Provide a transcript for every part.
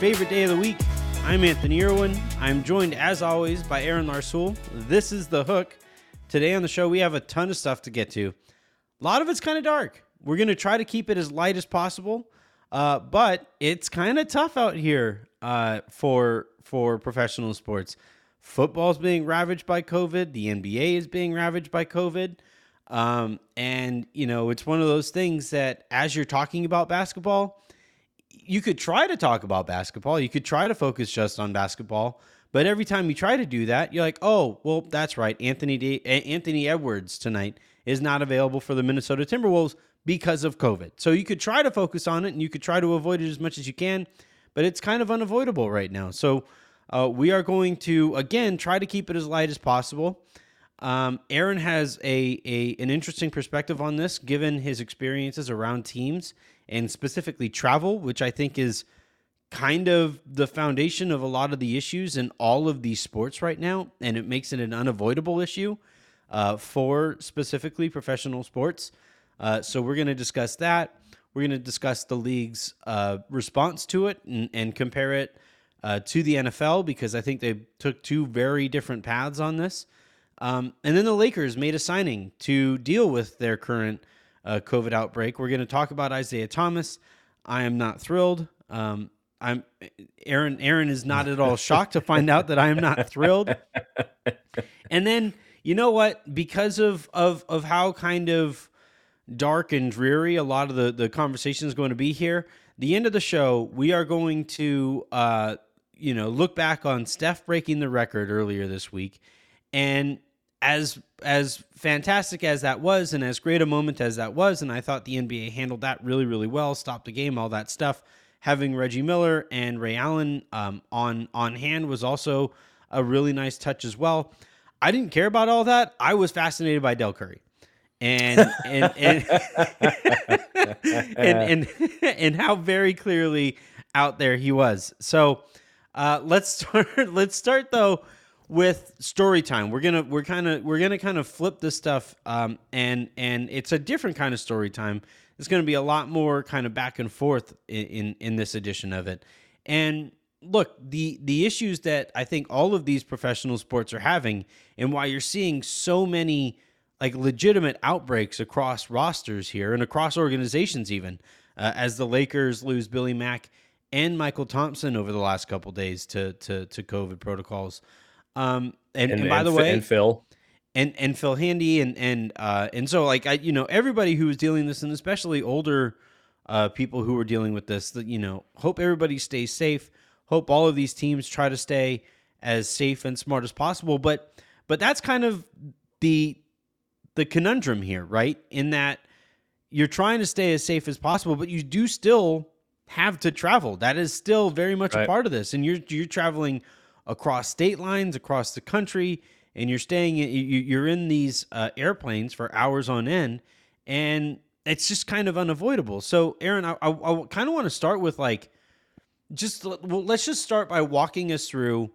Favorite day of the week. I'm Anthony Irwin. I'm joined, as always, by Aaron Larsuel. This is The Hook. Today on the show, we have a ton of stuff to get to. A lot of it's kind of dark. We're going to try to keep it as light as possible, uh, but it's kind of tough out here uh, for for professional sports. Football's being ravaged by COVID. The NBA is being ravaged by COVID. Um, and, you know, it's one of those things that as you're talking about basketball, you could try to talk about basketball. You could try to focus just on basketball. But every time you try to do that, you're like, oh, well, that's right. Anthony D- Anthony Edwards tonight is not available for the Minnesota Timberwolves because of COVID. So you could try to focus on it and you could try to avoid it as much as you can, but it's kind of unavoidable right now. So uh, we are going to again try to keep it as light as possible. Um, Aaron has a, a an interesting perspective on this, given his experiences around teams and specifically travel, which I think is kind of the foundation of a lot of the issues in all of these sports right now, and it makes it an unavoidable issue uh, for specifically professional sports. Uh, so we're going to discuss that. We're going to discuss the league's uh, response to it and, and compare it uh, to the NFL because I think they took two very different paths on this. Um, and then the Lakers made a signing to deal with their current uh, COVID outbreak. We're going to talk about Isaiah Thomas. I am not thrilled. Um, I'm Aaron. Aaron is not at all shocked to find out that I am not thrilled. And then you know what? Because of of of how kind of dark and dreary a lot of the the conversation is going to be here. The end of the show, we are going to uh, you know look back on Steph breaking the record earlier this week, and as as fantastic as that was and as great a moment as that was and I thought the NBA handled that really really well stopped the game all that stuff having Reggie Miller and Ray Allen um, on on hand was also a really nice touch as well. I didn't care about all that. I was fascinated by Dell Curry. And and and, and, and, and how very clearly out there he was. So uh, let's start let's start though with story time. We're gonna we're kind of we're gonna kind of flip this stuff um, and and it's a different kind of story time. It's gonna be a lot more kind of back and forth in, in in this edition of it. And look the the issues that i think all of these professional sports are having and why you're seeing so many like legitimate outbreaks across rosters here and across organizations even uh, as the lakers lose billy mack and mychal thompson over the last couple days to to to covid protocols um, and, and, and by the way, and Phil, and and Phil Handy, and and uh, and so like I, you know, everybody who was dealing this, and especially older uh, people who were dealing with this, that you know, hope everybody stays safe. Hope all of these teams try to stay as safe and smart as possible. But but that's kind of the the conundrum here, right? In that you're trying to stay as safe as possible, but you do still have to travel. That is still very much right. a part of this, and you're you're traveling across state lines, across the country, and you're staying, you're in these uh, airplanes for hours on end, and it's just kind of unavoidable. So, Aaron, I, I, I kind of want to start with like, just well, let's just start by walking us through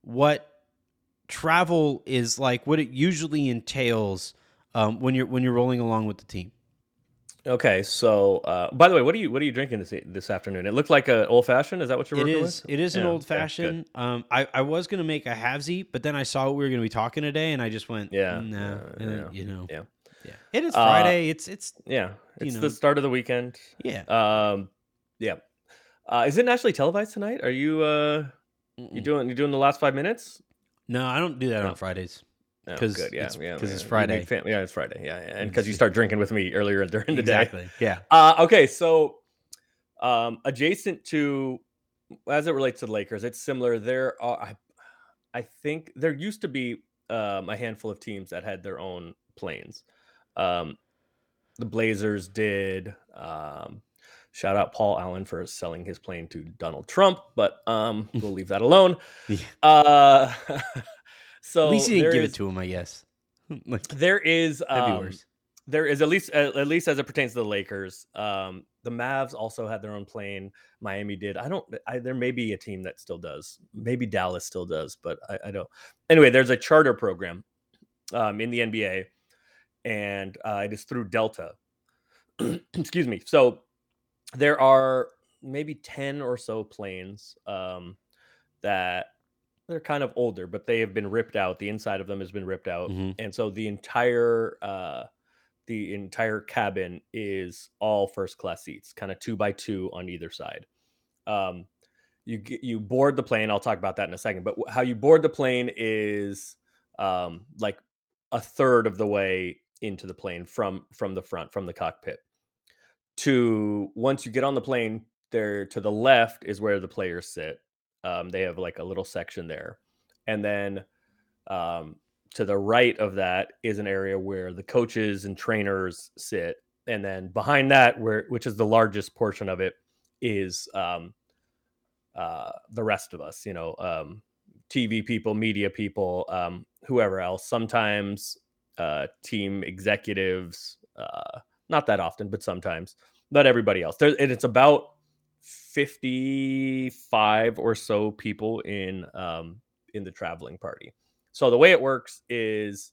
what travel is like, what it usually entails um, when you're when you're rolling along with the team. Okay, so uh, by the way, what are you what are you drinking this this afternoon? It looked like an old fashioned. Is that what you're It working is. with? It is an Yeah, old fashioned. um, I I was gonna make a halvesy, but then I saw what we were gonna be talking today, and I just went, Yeah, no, yeah, yeah, you know, yeah. yeah. It is Uh, Friday. It's it's Yeah, You it's know. the start of the weekend. yeah. Um, yeah. Uh, is it nationally televised tonight? Are you uh you Mm-mm. doing you doing the last five minutes? No, I don't do that No. on Fridays. No, 'Cause good. Yeah, it's- yeah, it's yeah. You Friday. fan- Yeah, it's Friday. Yeah, and because you start drinking with me earlier during the day. Exactly. Yeah. Uh, okay, so um, adjacent to as it relates to the Lakers, it's similar. There are, I, I think, there used to be um, a handful of teams that had their own planes. Um, the Blazers did. Um, shout out Paul Allen for selling his plane to Donald Trump, but um, we'll leave that alone. Yeah. Uh, so At least you didn't give is- it to him, I guess. like there is um, there is at least at, at least as it pertains to the Lakers. Um, the Mavs also had their own plane. Miami did. I don't. I, there may be a team that still does. Maybe Dallas still does, but I, I don't. Anyway, there's a charter program um, in the NBA, and uh, it is through Delta. Excuse me. So there are maybe 10 or so planes um, that they're kind of older, but they have been ripped out. The inside of them has been ripped out, Mhm. and so the entire uh, the entire cabin is all first class seats, kind of two by two on either side. Um, you you board the plane. I'll talk about that in a second. But how you board the plane is um, like a third of the way into the plane from from the front from the cockpit. To once you get on the plane, there to the left is where the players sit. Um, they have like a little section there, and then um, to the right of that is an area where the coaches and trainers sit, and then behind that, where which is the largest portion of it, is um, uh, the rest of us. You know, um, TV people, media people, um, whoever else. Sometimes uh, team executives, uh, not that often, but sometimes. Not everybody else. There, and it's about fifty-five or so people in um, in the traveling party. So the way it works is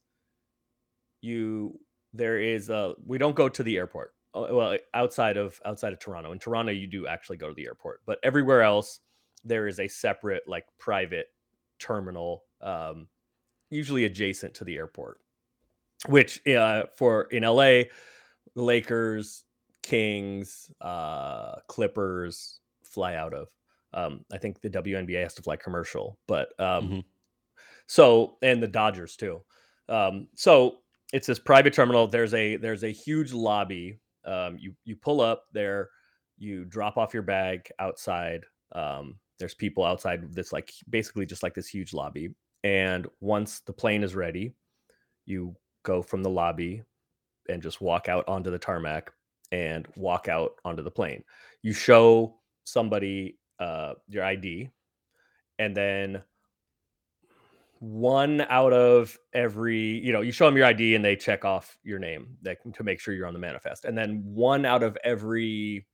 you there is a we don't go to the airport. Uh, Well, outside of outside of Toronto. In Toronto, you do actually go to the airport, but everywhere else there is a separate like private terminal, um, usually adjacent to the airport. Which uh, for in LA, Lakers, Kings, uh, Clippers fly out of. Um, I think the WNBA has to fly commercial, but um, Mhm. so and the Dodgers too. Um, so it's this private terminal. There's a there's a huge lobby. Um, you you pull up there, you drop off your bag outside. Um, there's people outside this like basically just like this huge lobby. And once the plane is ready, you go from the lobby and just walk out onto the tarmac and walk out onto the plane. You show somebody uh, your ID, and then one out of every, you know, you show them your ID and they check off your name that, to make sure you're on the manifest. And then one out of every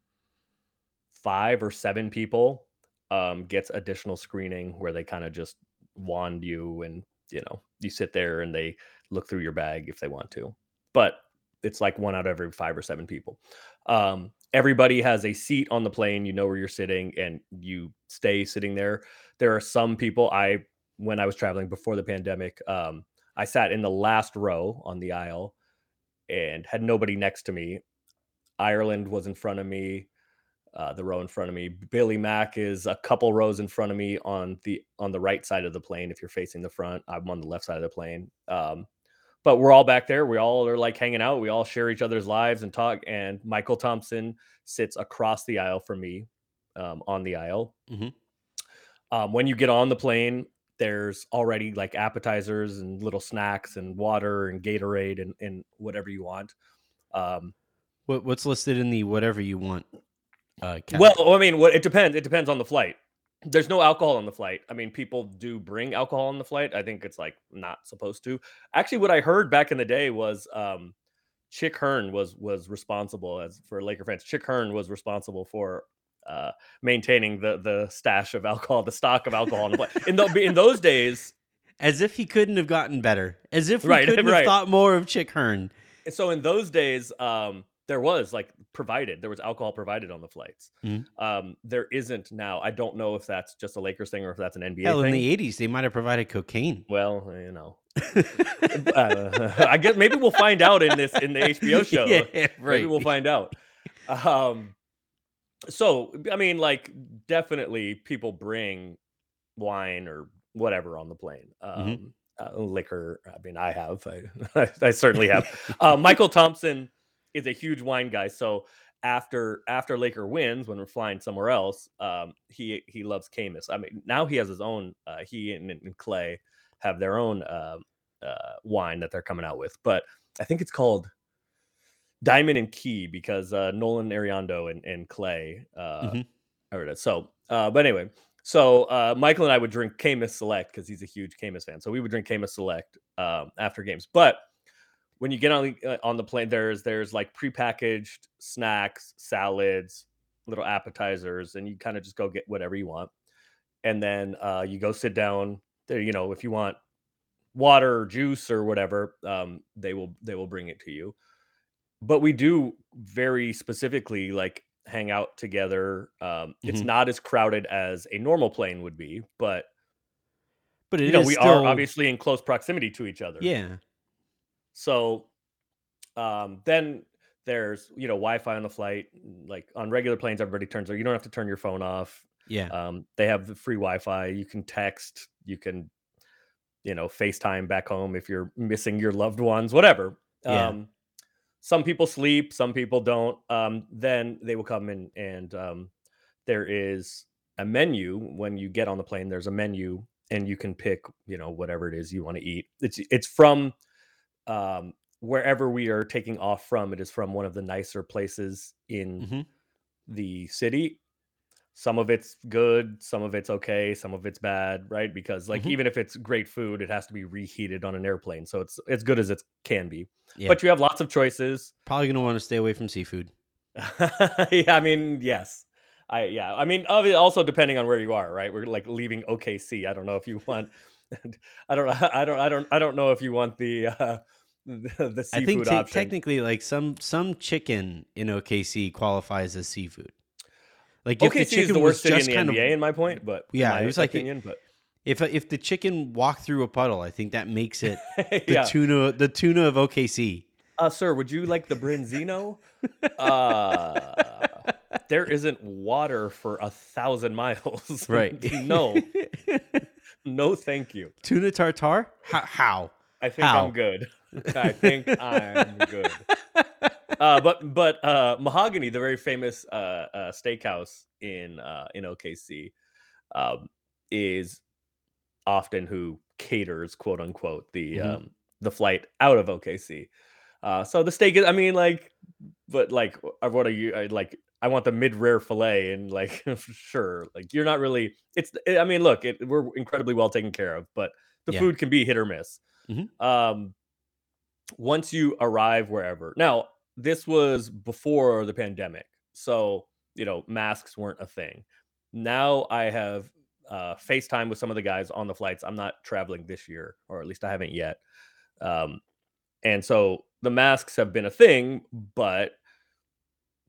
five or seven people um, gets additional screening where they kind of just wand you and, you know, you sit there and they look through your bag if they want to. But it's like one out of every five or seven people. Um, everybody has a seat on the plane. You know where you're sitting and you stay sitting there. There are some people I when I was traveling before the pandemic, um, I sat in the last row on the aisle and had nobody next to me. Ireland was in front of me, uh, the row in front of me. Billy Mack is a couple rows in front of me on the on the right side of the plane. If you're facing the front, I'm on the left side of the plane. Um, but we're all back there. We all are like hanging out. We all share each other's lives and talk. And Mychal Thompson sits across the aisle from me um, on the aisle. Mhm. Um, when you get on the plane, there's already like appetizers and little snacks and water and Gatorade and, and whatever you want. Um, What, what's listed in the whatever you want? Uh, well. I mean, what it depends. It depends on the flight. There's no alcohol on the flight. I mean, people do bring alcohol on the flight. I think it's like not supposed to. Actually, what I heard back in the day was um, Chick Hearn was was responsible as for Laker fans. Chick Hearn was responsible for uh, maintaining the the stash of alcohol, the stock of alcohol on the plane. In, the, in those days, as if he couldn't have gotten better. As if we Right, couldn't have thought more of Chick Hearn. So in those days, um, there was like provided, there was alcohol provided on the flights. Mhm. Um, there isn't now. I don't know if that's just a Lakers thing or if that's an NBA Hell, thing. in the '80s, they might have provided cocaine. well, you know, uh, I guess maybe we'll find out in this in the HBO show. yeah, Maybe right. we'll find out. Um, so I mean, like, definitely people bring wine or whatever on the plane. Um, Mhm. uh, liquor. I mean, I have. I, I certainly have. uh, Mychal Thompson is a huge wine guy. So after after Laker wins, when we're flying somewhere else, um, he he loves Caymus. I mean, now he has his own. Uh, he and, and Klay have their own uh, uh, wine that they're coming out with, but I think it's called Diamond and Key because uh, Nolan Ariando and, and Klay uh, Mhm. it. So, uh, but anyway, so uh, Mychal and I would drink Caymus Select because he's a huge Caymus fan. So we would drink Caymus Select um, after games. But when you get on the, uh, on the plane, there's there's like prepackaged snacks, salads, little appetizers, and you kind of just go get whatever you want, and then uh, you go sit down there. You know, if you want water or juice or whatever, um, they will they will bring it to you. But we do very specifically like hang out together. Um, it's Mhm. not as crowded as a normal plane would be, but But it you know, is we still, are obviously in close proximity to each other. yeah. So um, then there's you know Wi-Fi on the flight. Like on regular planes, everybody turns. You don't have to turn your phone off. Yeah. Um, they have the free Wi-Fi. You can text. You can, you know, FaceTime back home if you're missing your loved ones. Whatever. Yeah. Um, some people sleep. Some people don't. Um, then they will come in and um, there is a menu when you get on the plane. There's a menu and you can pick, you know, whatever it is you want to eat. It's it's from um, wherever we are taking off from. It is from one of the nicer places in Mhm. the city. Some of it's good, some of it's okay, some of it's bad, right? Because like Mhm. even if it's great food, it has to be reheated on an airplane. So it's as good as it can be. Yeah. But you have lots of choices. Probably gonna want to stay away from seafood. yeah, I mean, yes. I yeah. I mean, also depending on where you are, right? We're like leaving OKC. I don't know if you want I don't I don't I don't I don't know if you want the uh the, the I think te- option. technically, like some some chicken in OKC qualifies as seafood. Like if OKC the is chicken the was just the kind NBA, of in my point, but Yeah, it was like a- opinion, but if if the chicken walked through a puddle, I think that makes it the yeah. tuna the tuna of OKC. Uh, sir, would you like the Branzino? uh, there isn't water for a thousand miles. Right. no, no, thank you. tuna tartar? How? how? I think How? I'm good. I think I'm good. Uh, but but uh, Mahogany, the very famous uh, uh, steakhouse in uh, in OKC, um, is often who caters quote unquote the Mhm. um, the flight out of OKC. Uh, so the steak is, I mean, like, but like, what are you I, like? I want the mid rare fillet, and like, sure, like you're not really. It's, I mean, look, it, we're incredibly well taken care of, but the Yeah. food can be hit or miss. Mhm. Um, once you arrive wherever, now this was before the pandemic, so you know masks weren't a thing. Now I have uh, FaceTime with some of the guys on the flights. I'm not traveling this year, or at least I haven't yet. Um, and so the masks have been a thing, but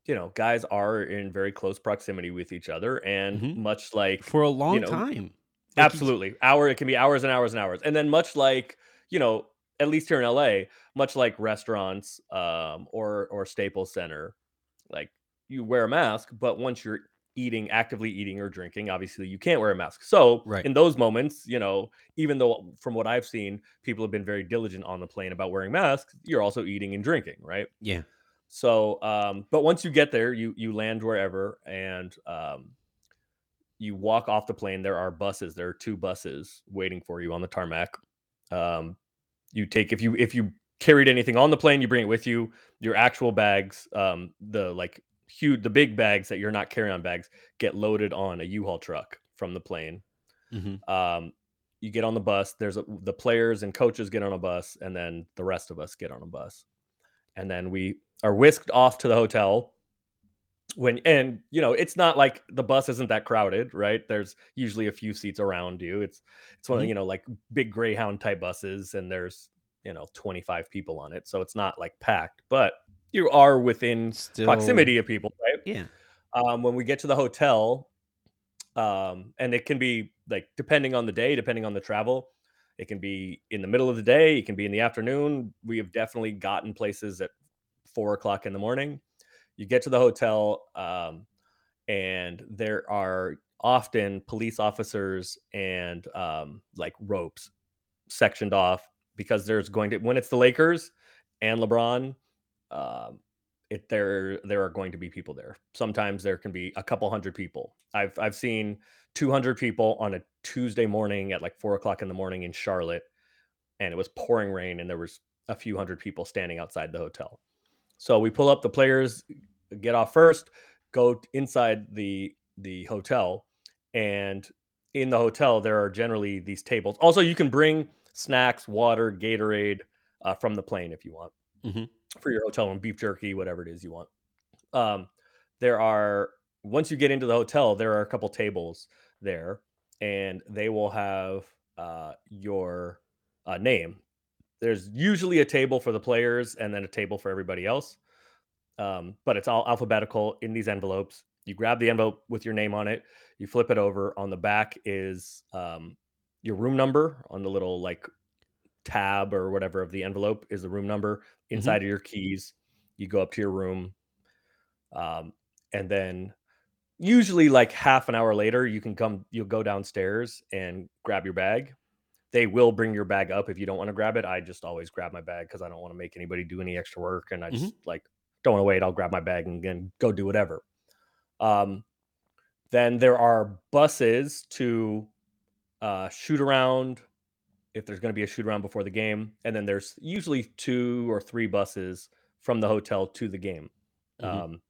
you know, guys are in very close proximity with each other, and Mhm. much like For a long know, time. Like you- absolutely hour, it can be hours and hours and hours, and then much like you know, at least here in LA, much like restaurants um, or or Staples Center, like you wear a mask, but once you're eating, actively eating or drinking, obviously you can't wear a mask. So Right. in those moments, you know, even though from what I've seen, people have been very diligent on the plane about wearing masks, you're also eating and drinking, right? Yeah. So, um, but once you get there, you you land wherever, and um, you walk off the plane. There are buses. There are two buses waiting for you on the tarmac. Um, you take if you if you carried anything on the plane, you bring it with you. Your actual bags, um, the like huge, the big bags that you're not carry on bags, get loaded on a U-Haul truck from the plane. hmm Um, you get on the bus. There's a, the players and coaches get on a bus, and then the rest of us get on a bus, and then we are whisked off to the hotel. When and you know it's not like the bus isn't that crowded, right? There's usually a few seats around you. It's it's one of Mhm. you know like big Greyhound type buses, and there's you know 25 people on it, so it's not like packed, but you are within Still proximity of people, right? Yeah. um, when we get to the hotel, um, and it can be like depending on the day, depending on the travel, it can be in the middle of the day, it can be in the afternoon. We have definitely gotten places at four o'clock in the morning. You get to the hotel, um, and there are often police officers and um, like ropes sectioned off because there's going to when it's the Lakers and LeBron, um, it there there are going to be people there. Sometimes there can be a couple hundred people. I've I've seen 200 people on a Tuesday morning at like four o'clock in the morning in Charlotte, and it was pouring rain, and there was a few hundred people standing outside the hotel. So we pull up the players, get off first, go inside the the hotel, and in the hotel there are generally these tables. Also, you can bring snacks, water, Gatorade uh, from the plane if you want Mhm. for your hotel room, beef jerky, whatever it is you want. Um, there are once you get into the hotel, there are a couple tables there, and they will have uh, your uh, name. There's usually a table for the players and then a table for everybody else. Um, but it's all alphabetical in these envelopes. You grab the envelope with your name on it, you flip it over. On the back is um, your room number on the little like tab or whatever of the envelope is the room number inside mm-hmm. of your keys. You go up to your room, um, and then usually like half an hour later, you can come. You'll go downstairs and grab your bag. They will bring your bag up if you don't want to grab it. I just always grab my bag because I don't want to make anybody do any extra work, and I just mm-hmm. like don't want to wait. I'll grab my bag and, and go do whatever. Um, then there are buses to uh, shoot around if there's going to be a shoot around before the game, and then there's usually two or three buses from the hotel to the game, mm-hmm. um,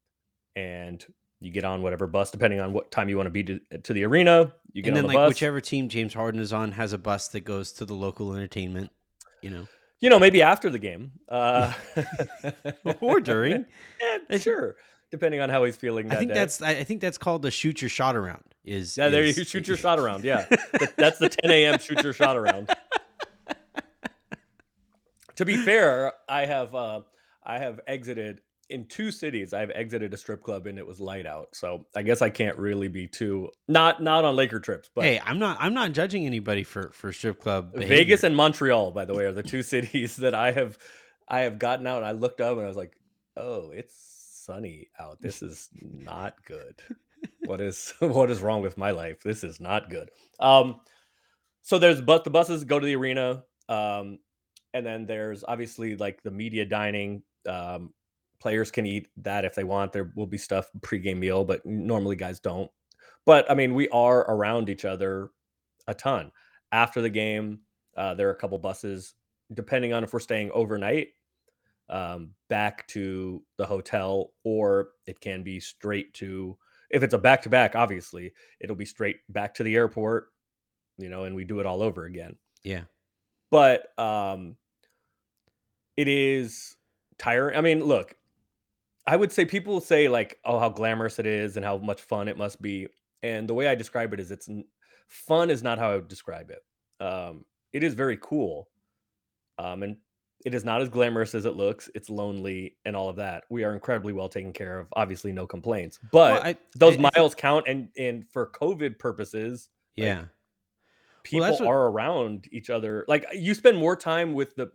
and you get on whatever bus depending on what time you want to be to, to the arena. You get and then the like bus. whichever team James Harden is on has a bus that goes to the local entertainment. You know, you know, maybe after the game, uh, or during. yeah, sure depending on how he's feeling. I think day. that's I think that's called the shoot your shot around. Is yeah, there is, you shoot your shot around. Yeah, that's the 10 a.m. shoot your shot around. to be fair, I have uh, I have exited in two cities. I've exited a strip club and it was light out, so I guess I can't really be too not not on Laker trips. But hey, I'm not I'm not judging anybody for for strip club. Behavior. Vegas and Montreal, by the way, are the two cities that I have I have gotten out. and I looked up and I was like, oh, it's sunny out. This is not good. what is what is wrong with my life? This is not good. Um, so there's but the buses go to the arena, um, and then there's obviously like the media dining. Um, players can eat that if they want. There will be stuff pregame meal, but normally guys don't. But I mean, we are around each other a ton. After the game, uh, there are a couple buses, depending on if we're staying overnight um, back to the hotel, or it can be straight to, if it's a back to back, obviously, it'll be straight back to the airport, you know, and we do it all over again. Yeah. But um, it is tiring. I mean, look, I would say people say, like, oh, how glamorous it is and how much fun it must be. And the way I describe it is it's fun is not how I would describe it. Um, it is very cool. Um, and it is not as glamorous as it looks. It's lonely and all of that. We are incredibly well taken care of. Obviously, no complaints. But well, I, those I, miles count, and and for COVID purposes, yeah, like, people well, what... are around each other. Like you spend more time with the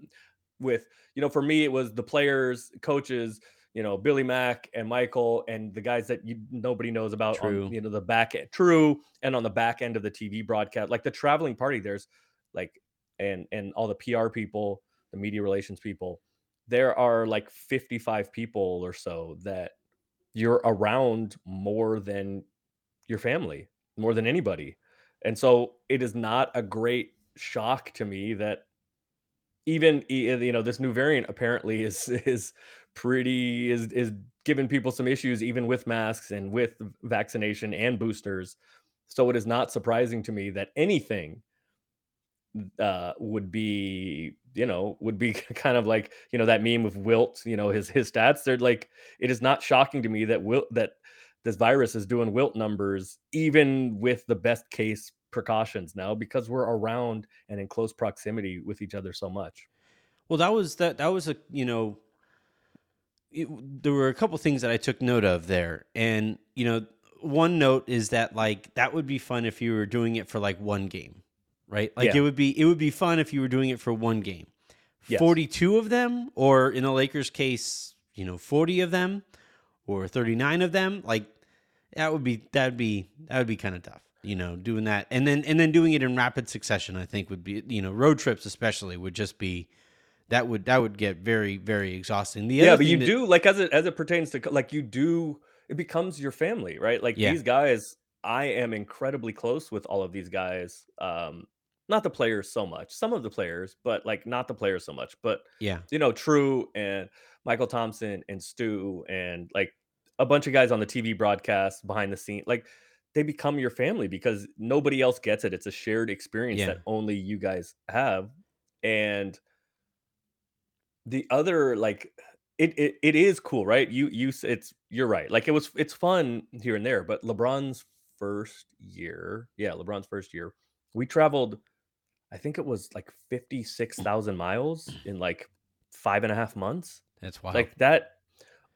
with you know. For me, it was the players, coaches. You know, Billy Mack and Mychal and the guys that you nobody knows about. True. On, you know, the back end, true, and on the back end of the TV broadcast, like the traveling party. There's like and and all the PR people the media relations people, there are like 55 people or so that you're around more than your family, more than anybody. And so it is not a great shock to me that even you know this new variant apparently is is pretty is is giving people some issues even with masks and with vaccination and boosters. So it is not surprising to me that anything uh, would be you know would be kind of like you know that meme of Wilt you know his his stats they're like it is not shocking to me that Wilt that this virus is doing Wilt numbers even with the best case precautions now because we're around and in close proximity with each other so much. Well, that was that that was a you know it, there were a couple things that I took note of there, and you know one note is that like that would be fun if you were doing it for like one game right? Like yeah. it would be it would be fun if you were doing it for one game. Yes. 42 of them or in the Lakers case, you know, 40 of them or 39 of them, like that would be that would be that would be kind of tough, you know, doing that. And then and then doing it in rapid succession, I think would be, you know, road trips especially would just be that would that would get very very exhausting. The yeah, but you that, do like as it as it pertains to like you do it becomes your family, right? Like yeah. these guys, I am incredibly close with all of these guys. Um, not the players so much, some of the players, but like not the players so much. But yeah, you know, True and Mychal Thompson and Stu and like a bunch of guys on the TV broadcast behind the scene, like they become your family because nobody else gets it. It's a shared experience yeah. that only you guys have. And the other like it, it it is cool, right? You you it's you're right. Like it was it's fun here and there, but LeBron's first year, yeah, LeBron's first year, we traveled I think it was like 56,000 mm. miles in like five and a half months. That's wild. Like that,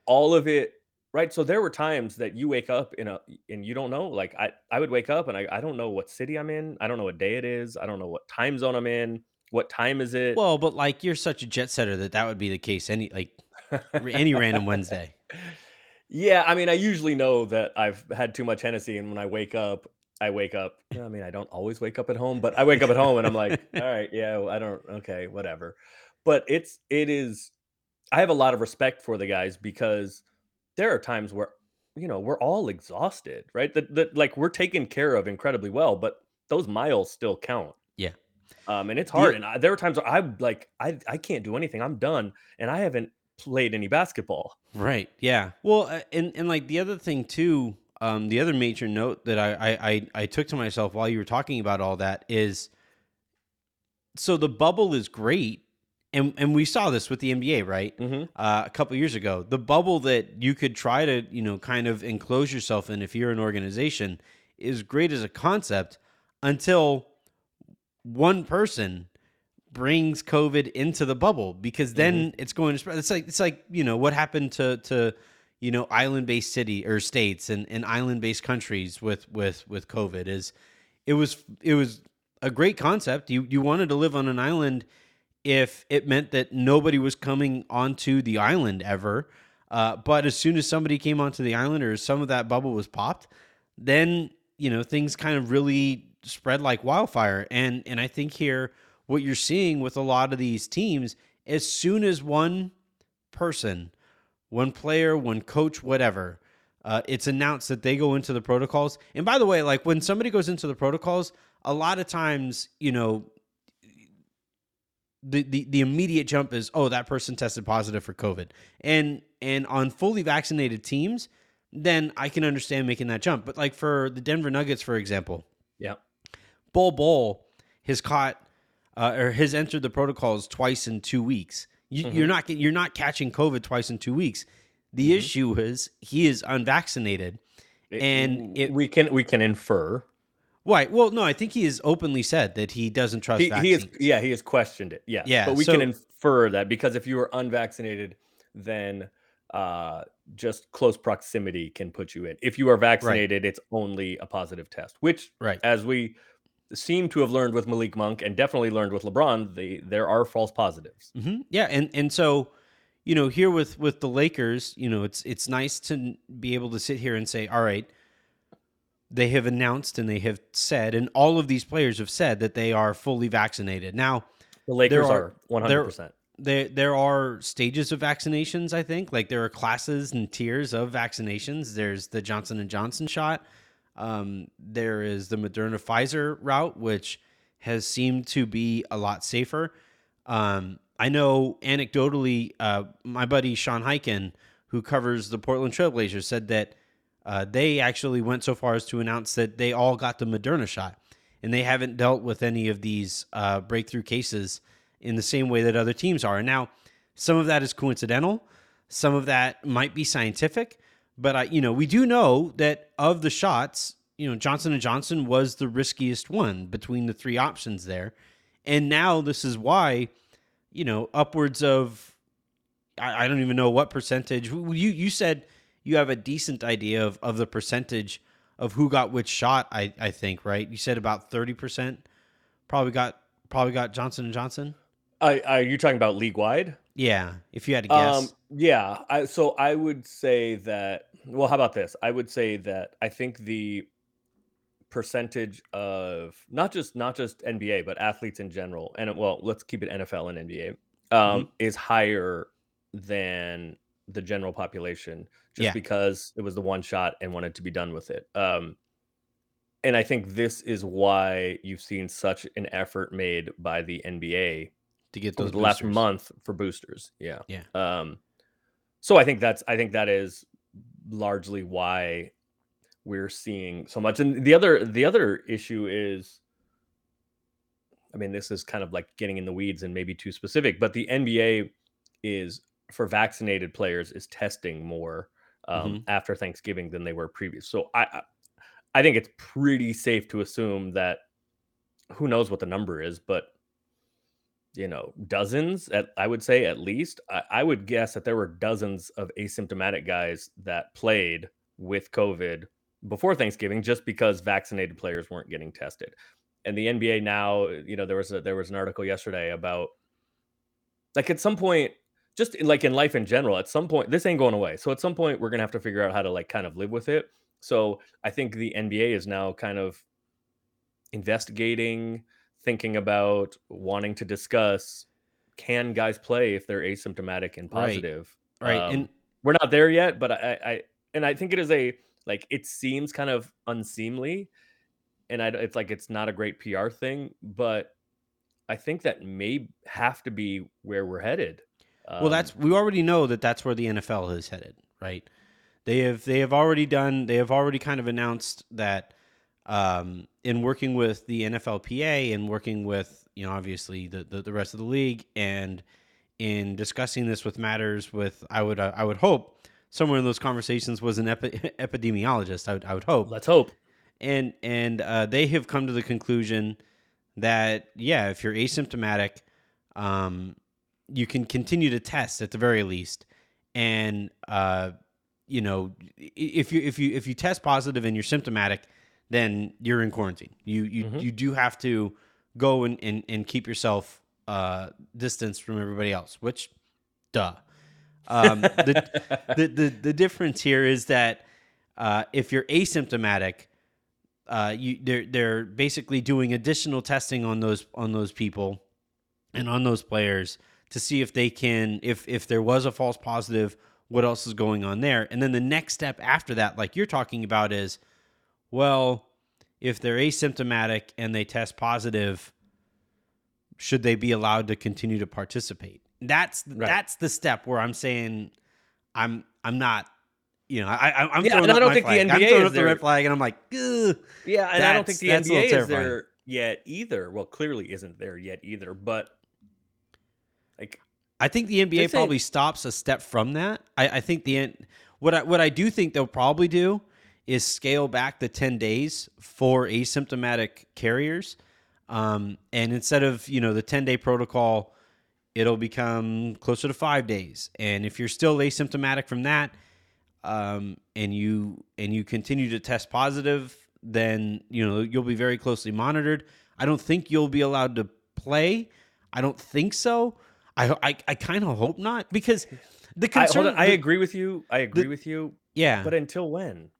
all of it right. So there were times that you wake up in a and you don't know. Like I, I would wake up and I, I don't know what city I'm in. I don't know what day it is. I don't know what time zone I'm in. What time is it? Well, but like you're such a jet setter that that would be the case any like any random Wednesday. Yeah, I mean, I usually know that I've had too much Hennessy, and when I wake up, I wake up. I mean, I don't always wake up at home, but I wake up at home and I'm like, all right, yeah, I don't, okay, whatever. But it's, it is, I have a lot of respect for the guys because there are times where, you know, we're all exhausted, right? That, that like we're taken care of incredibly well, but those miles still count. Yeah. Um, and it's hard. And I, there were times where I'm like, I, I can't do anything. I'm done. And I haven't played any basketball. Right. Yeah. Well, uh, and and like the other thing too, um, the other major note that I, I I I took to myself while you were talking about all that is, so the bubble is great, and and we saw this with the NBA, right? Mm-hmm. Uh, a couple years ago, the bubble that you could try to you know kind of enclose yourself in if you're an organization is great as a concept until one person brings COVID into the bubble because then mm-hmm. it's going to spread. It's like it's like you know what happened to to you know island based city or states and, and island based countries with with with COVID is it was it was a great concept. You you wanted to live on an island if it meant that nobody was coming onto the island ever. Uh, but as soon as somebody came onto the island or some of that bubble was popped, then you know things kind of really spread like wildfire. And and I think here what you're seeing with a lot of these teams, as soon as one person, one player, one coach, whatever, uh, it's announced that they go into the protocols. And by the way, like when somebody goes into the protocols, a lot of times, you know, the, the the immediate jump is oh that person tested positive for covid and and on fully vaccinated teams then i can understand making that jump but like for the denver nuggets for example Bol Bol has caught uh, or has entered the protocols twice in two weeks. You, are mm-hmm. not you're not catching COVID twice in two weeks. The mm-hmm. issue is he is unvaccinated, it, and it, we can we can infer. Right. Well, no, I think he has openly said that he doesn't trust. He, he is. Yeah, he has questioned it. Yeah. Yeah. But we so, can infer that because if you are unvaccinated, then uh, just close proximity can put you in. If you are vaccinated, right. it's only a positive test. Which, right, as we seem to have learned with Malik Monk and definitely learned with LeBron, they there are false positives. Mm-hmm. Yeah, and and so you know here with with the Lakers, you know it's it's nice to be able to sit here and say, all right, they have announced and they have said, and all of these players have said that they are fully vaccinated. Now the Lakers are one hundred percent. There, there are stages of vaccinations. I think like there are classes and tiers of vaccinations. There's the Johnson and Johnson shot um, there is the Moderna Pfizer route, which has seemed to be a lot safer. Um, I know anecdotally, uh, my buddy Sean Highkin, who covers the Portland Trailblazers, said that uh, they actually went so far as to announce that they all got the Moderna shot, and they haven't dealt with any of these uh, breakthrough cases in the same way that other teams are. And now, some of that is coincidental, some of that might be scientific, but I, you know, we do know that of the shots, you know, Johnson and Johnson was the riskiest one between the three options there, and now this is why, you know, upwards of, I, I don't even know what percentage. You you said you have a decent idea of of the percentage of who got which shot. I I think right. You said about thirty percent probably got probably got Johnson and Johnson. Uh, are you talking about league wide? Yeah, if you had to guess. Um, yeah, I, so I would say that well, how about this? I would say that I think the percentage of not just not just NBA but athletes in general, and well, let's keep it NFL and NBA, um, mm-hmm. is higher than the general population just yeah. because it was the one shot and wanted to be done with it. Um, and I think this is why you've seen such an effort made by the NBA to get those last month for boosters. Yeah. Yeah. Um, so I think that's I think that is largely why we're seeing so much. And the other the other issue is I mean, this is kind of like getting in the weeds and maybe too specific, but the NBA is for vaccinated players is testing more um, mm-hmm. after Thanksgiving than they were previous. So I I think it's pretty safe to assume that who knows what the number is, but you know, dozens at I would say at least. I, I would guess that there were dozens of asymptomatic guys that played with COVID before Thanksgiving just because vaccinated players weren't getting tested. And the NBA now, you know, there was a there was an article yesterday about like at some point just like in life in general, at some point this ain't going away. So at some point we're going to have to figure out how to like kind of live with it. So I think the NBA is now kind of investigating, thinking about, wanting to discuss can guys play if they're asymptomatic and positive. Right. right. Um, and we're not there yet, but I, I and I think it is a like it seems kind of unseemly and I, it's like it's not a great PR thing, but I think that may have to be where we're headed. Um, well, that's we already know that that's where the NFL is headed, right? They have they have already done they have already kind of announced that um, in working with the NFLPA and working with you know obviously the, the, the rest of the league and in discussing this with matters with I would uh, I would hope somewhere in those conversations was an epi- epidemiologist I would, I would hope. Let's hope. And and uh, they have come to the conclusion that yeah, if you're asymptomatic, um, you can continue to test at the very least, and uh, you know if you if you if you test positive and you're symptomatic, then you're in quarantine. You you mm-hmm. you do have to go and and, and keep yourself uh, distanced from everybody else, which duh. Um, the, the, the the difference here is that uh, if you're asymptomatic, uh, you they're they're basically doing additional testing on those on those people and on those players to see if they can if if there was a false positive what else is going on there and then the next step after that like you're talking about is well if they're asymptomatic and they test positive should they be allowed to continue to participate that's right. that's the step where i'm saying i'm i'm not you know, I, I am yeah, and I don't think flag. the NBA I'm is the red flag, and I'm like, yeah, and I don't think the NBA is there yet either. Well, clearly isn't there yet either, but like, I think the NBA probably stops a step from that. I, I think the what I what I do think they'll probably do is scale back the ten days for asymptomatic carriers, um, and instead of you know the ten day protocol, it'll become closer to five days. And if you're still asymptomatic from that um, and you and you continue to test positive, then you know you'll be very closely monitored. I don't think you'll be allowed to play. I don't think so. I I, I kind of hope not because the concern. I, on, I agree with you. I agree the, with you. Yeah, but until when?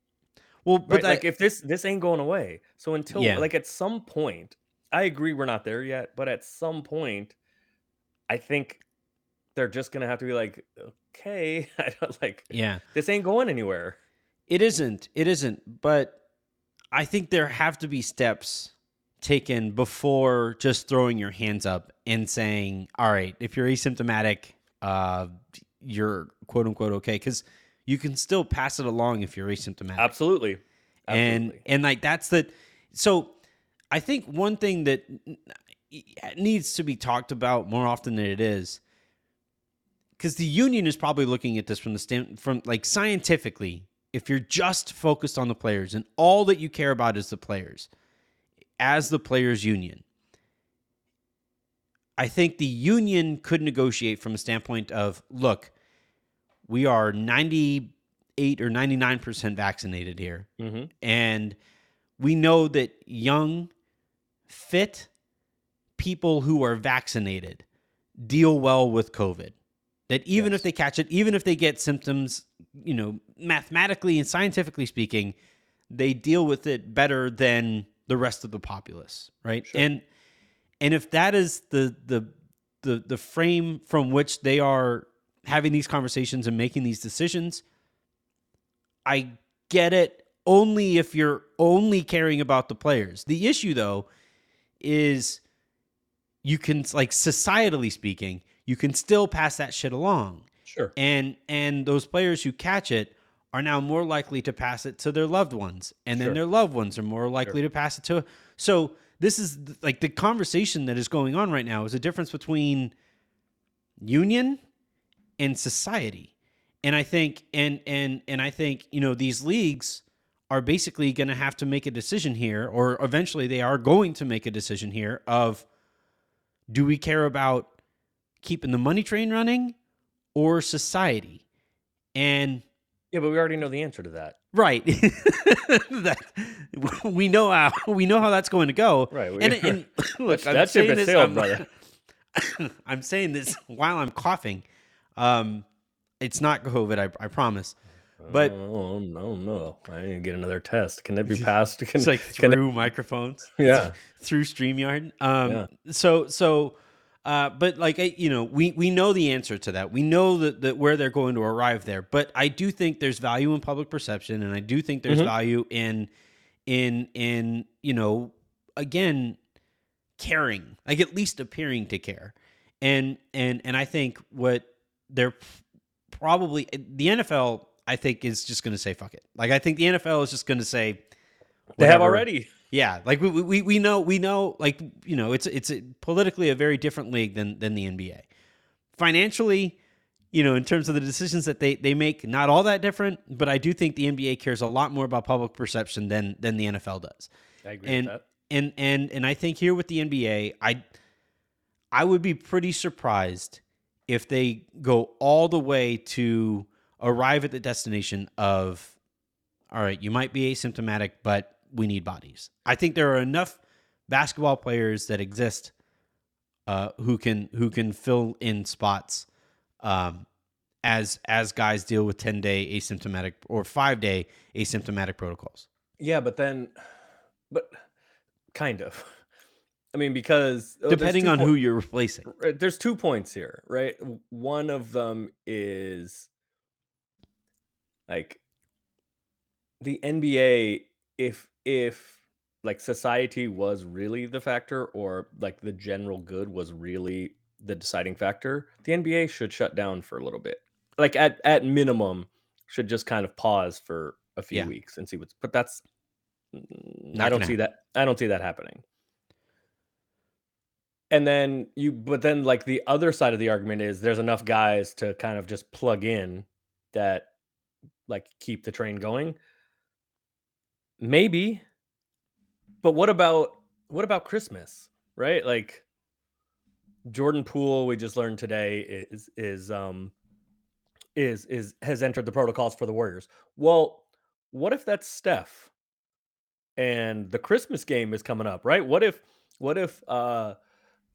Well, but right? that, like if this this ain't going away, so until yeah. like at some point, I agree we're not there yet, but at some point, I think they're just gonna have to be like, okay, I don't like. Yeah, this ain't going anywhere. It isn't. It isn't. But I think there have to be steps taken before just throwing your hands up and saying, "All right, if you're asymptomatic, uh, you're quote unquote okay," because you can still pass it along if you're asymptomatic. Absolutely. Absolutely. And and like that's the so I think one thing that needs to be talked about more often than it is because the union is probably looking at this from the stand from like scientifically if you're just focused on the players and all that you care about is the players as the players union i think the union could negotiate from a standpoint of look we are 98 or 99% vaccinated here mm-hmm. and we know that young fit people who are vaccinated deal well with covid that even yes. if they catch it, even if they get symptoms, you know, mathematically and scientifically speaking, they deal with it better than the rest of the populace, right? Sure. And and if that is the the the the frame from which they are having these conversations and making these decisions, I get it only if you're only caring about the players. The issue though is you can like societally speaking, you can still pass that shit along. Sure. And and those players who catch it are now more likely to pass it to their loved ones, and then sure. their loved ones are more likely sure. to pass it to. So this is like the conversation that is going on right now is a difference between union and society, and I think and and and I think you know these leagues are basically going to have to make a decision here, or eventually they are going to make a decision here of do we care about keeping the money train running or society? And Yeah, but we already know the answer to that. right, that we know how we know how that's going to go. Right. And, and look, I'm that ship saying this, sailed, I'm, brother. I'm saying this while I'm coughing. Um, it's not COVID, I, I promise. But- oh, no, no, I need to get another test. Can it be passed? Can, It's like can through microphones. yeah. through StreamYard. Um, Yeah. so so, uh, but like I, you know, we we know the answer to that. We know that, that where they're going to arrive there. But I do think there's value in public perception, and I do think there's Mhm. value in in in you know again caring, like at least appearing to care, and and and I think what they're probably the NFL. I think is just going to say fuck it. Like I think the NFL is just going to say They have already. Yeah, like we, we we know we know like you know it's it's a, politically a very different league than than the NBA. Financially, you know, in terms of the decisions that they they make, not all that different. But I do think the NBA cares a lot more about public perception than than the NFL does. I agree And- with that. And and and I think here with the NBA, I I would be pretty surprised if they go all the way to arrive at the destination of all right, you might be asymptomatic, but we need bodies. I think there are enough basketball players that exist uh, who can who can fill in spots um, as as guys deal with ten day asymptomatic or five day asymptomatic protocols. Yeah, but then, but kind of. I mean, because oh, depending on po- who you're replacing. Uh, there's two points here, right? One of them is like the NBA if if like society was really the factor or like the general good was really the deciding factor, the NBA should shut down for a little bit. Like at at minimum should just kind of pause for a few Yeah. weeks and see what's but that's Not I don't see that I don't see that happening. And then you, but then like the other side of the argument is there's enough guys to kind of just plug in that like keep the train going. Maybe. But what about what about Christmas? Right? Like Jordan Poole, we just learned today is is um is is has entered the protocols for the Warriors. Well, what if that's Steph? And the Christmas game is coming up, right? What if what if uh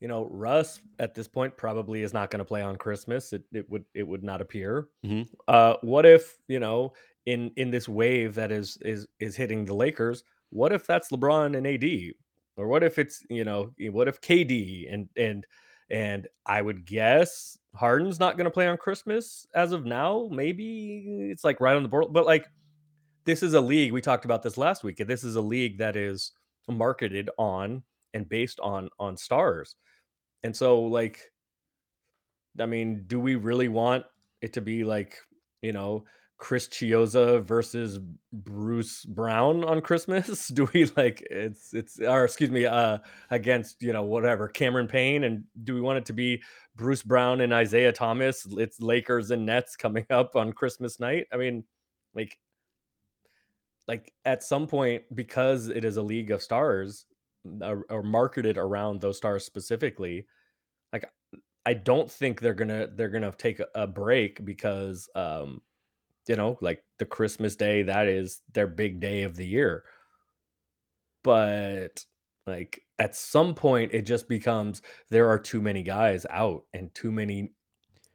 you know Russ at this point probably is not going to play on Christmas. It, it would it would not appear. Mhm. Uh, what if you know in in this wave that is is is hitting the Lakers? What if that's LeBron and AD, or what if it's you know what if KD and and and I would guess Harden's not going to play on Christmas as of now. Maybe it's like right on the board, but like this is a league. We talked about this last week. This is a league that is marketed on and based on on stars. And so like I mean, do we really want it to be like, you know, Chris Chiozza versus Bruce Brown on Christmas? Do we like it's it's or excuse me, uh against, you know, whatever, Cameron Payne and do we want it to be Bruce Brown and Isaiah Thomas? It's Lakers and Nets coming up on Christmas night. I mean, like like at some point because it is a league of stars or, or marketed around those stars specifically like i don't think they're gonna they're gonna take a, break because um you know like the christmas day that is their big day of the year. But like at some point it just becomes there are too many guys out and too many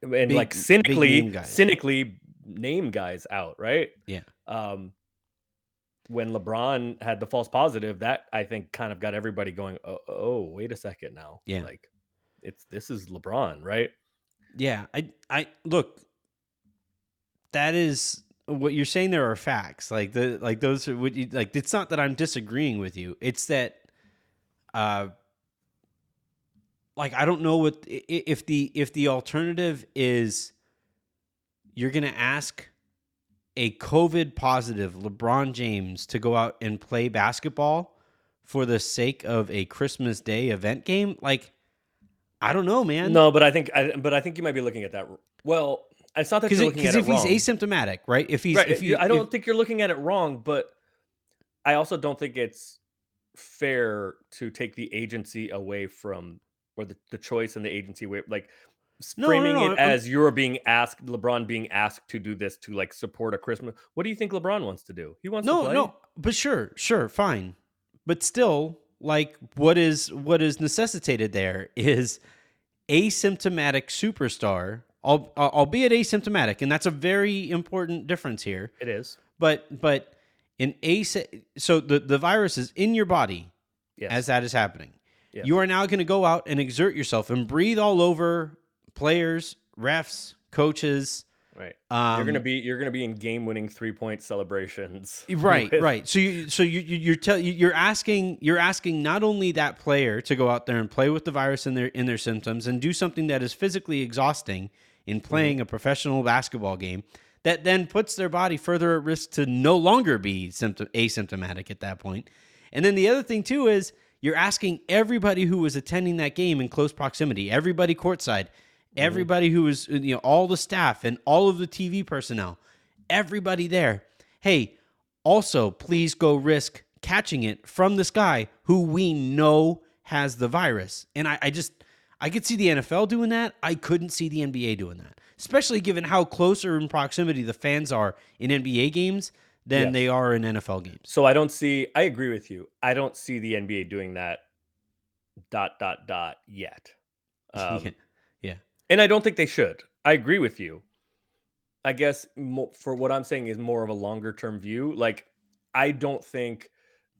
and Big- like cynically name cynically name guys out right? Yeah. um when lebron had the false positive that i think kind of got everybody going oh, oh wait a second now Yeah. like it's this is lebron right Yeah, I I look. That is what you're saying. There are facts like the like those are what you like. It's not that I'm disagreeing with you. It's that, uh, like I don't know what if the if the alternative is you're gonna ask a COVID positive LeBron James to go out and play basketball for the sake of a Christmas Day event game. Like, I don't know, man. no but i think I, but i think you might be looking at that well it's not that you're looking at it if it he's asymptomatic, right? If he's right. if you, I don't if- think you're looking at it wrong, but I also don't think it's fair to take the agency away from or the, the choice and the agency way like No, no, no, it I'm- as you're being asked LeBron being asked to do this to like support a Christmas. What do you think LeBron wants to do? He wants to No, play. no, but sure, sure, fine. But still, like what is what is necessitated there is asymptomatic superstar, al- uh, albeit asymptomatic, and that's a very important difference here. It is. But but in as so the the virus is in your body Yes. as that is happening. Yes. You are now going to go out and exert yourself and breathe all over players, refs, coaches. right. Um, you're gonna be you're gonna be in game winning three point celebrations. right with- right so you so you you- you're tell you're asking you're asking not only that player to go out there and play with the virus in their in their symptoms and do something that is physically exhausting in playing a professional basketball game that then puts their body further at risk to no longer be symptom asymptomatic at that point and then the other thing too is you're asking everybody who was attending that game in close proximity everybody courtside everybody who was you know all the staff and all of the TV personnel everybody there hey also please go risk catching it from this guy who we know has the virus and I, I just i could see the nfl doing that i couldn't see the nba doing that especially given how closer in proximity the fans are in nba games than Yes. they are in nfl games So I don't see. I agree with you. I don't see the NBA doing that. Dot dot dot yet. Um, and I don't think they should. I agree with you. I guess for what I'm saying is more of a longer term view. Like I don't think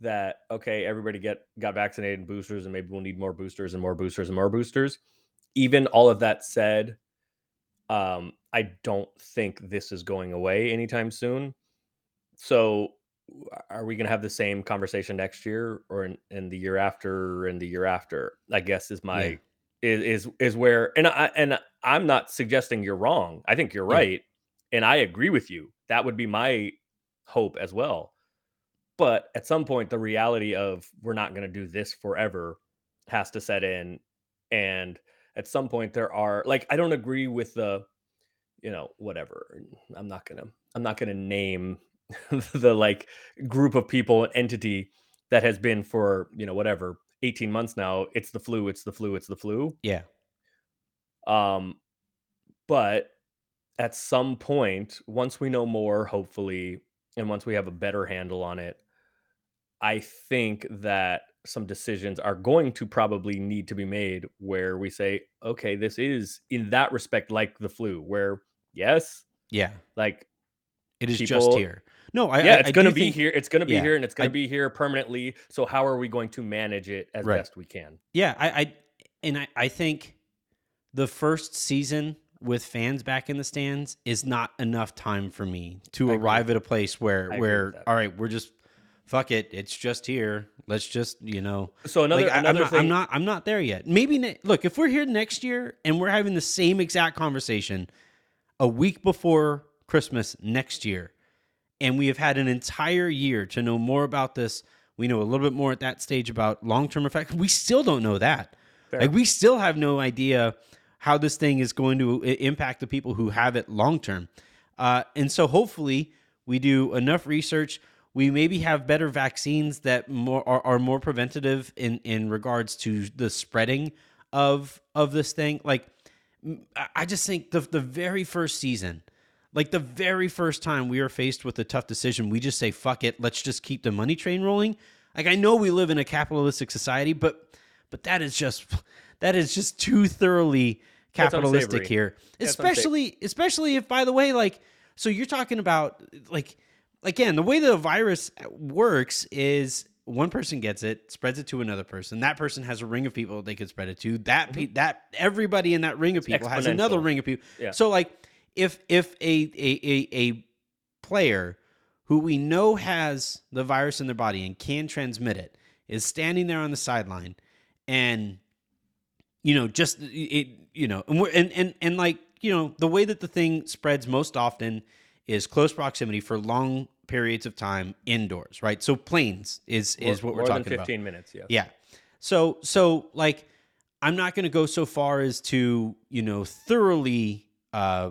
that okay, everybody get got vaccinated and boosters, and maybe we'll need more boosters and more boosters and more boosters. Even all of that said, um, I don't think this is going away anytime soon. So, are we going to have the same conversation next year, or in, in the year after, and the year after? I guess is my Yeah. Is is is where, and I and I'm not suggesting you're wrong. I think you're Yeah. right, and I agree with you. That would be my hope as well. But at some point, the reality of we're not going to do this forever has to set in, and at some point, there are like I don't agree with the, you know, whatever. I'm not gonna I'm not gonna name the like group of people entity that has been for you know whatever 18 months now it's the flu it's the flu it's the flu. Yeah. Um but at some point once we know more hopefully and once we have a better handle on it i think that some decisions are going to probably need to be made where we say okay this is in that respect like the flu where yes yeah. like it is just here no i yeah, I- it's going to be think- here. It's going to be yeah, here, and it's going to be here permanently. So how are we going to manage it as Right. best we can? Yeah, I, I and I, I think the first season with fans back in the stands is not enough time for me to I agree. arrive at a place where I where all right, we're just fuck it, it's just here. Let's just you know. So another like, another not, thing. I'm not I'm not there yet. Maybe ne- look if we're here next year and we're having the same exact conversation a week before Christmas next year, and we have had an entire year to know more about this. We know a little bit more at that stage about long term effects. We still don't know that. Fair. Like we still have no idea how this thing is going to impact the people who have it long term. Uh, and so hopefully we do enough research. We maybe have better vaccines that more are, are more preventative in in regards to the spreading of of this thing. Like I just think the the very first season, like the very first time we are faced with a tough decision, we just say fuck it, let's just keep the money train rolling. Like I know we live in a capitalistic society, but but that is just that is just too thoroughly capitalistic here. Especially especially if by the way like so you're talking about like again, the way the virus works is one person gets it, spreads it to another person. That person has a ring of people they could spread it to. That pe- that everybody in that ring of people has another Mm-hmm. ring of people. Yeah. So like if if a a a, a player who we know has the virus in their body and can transmit it is standing there on the sideline and you know just it you know and we're and and, and like you know the way that the thing spreads most often is close proximity for long periods of time indoors right so planes is is more, what we're more talking than about 15 minutes. Yeah. yeah. So so like I'm not going to go so far as to, you know, thoroughly uh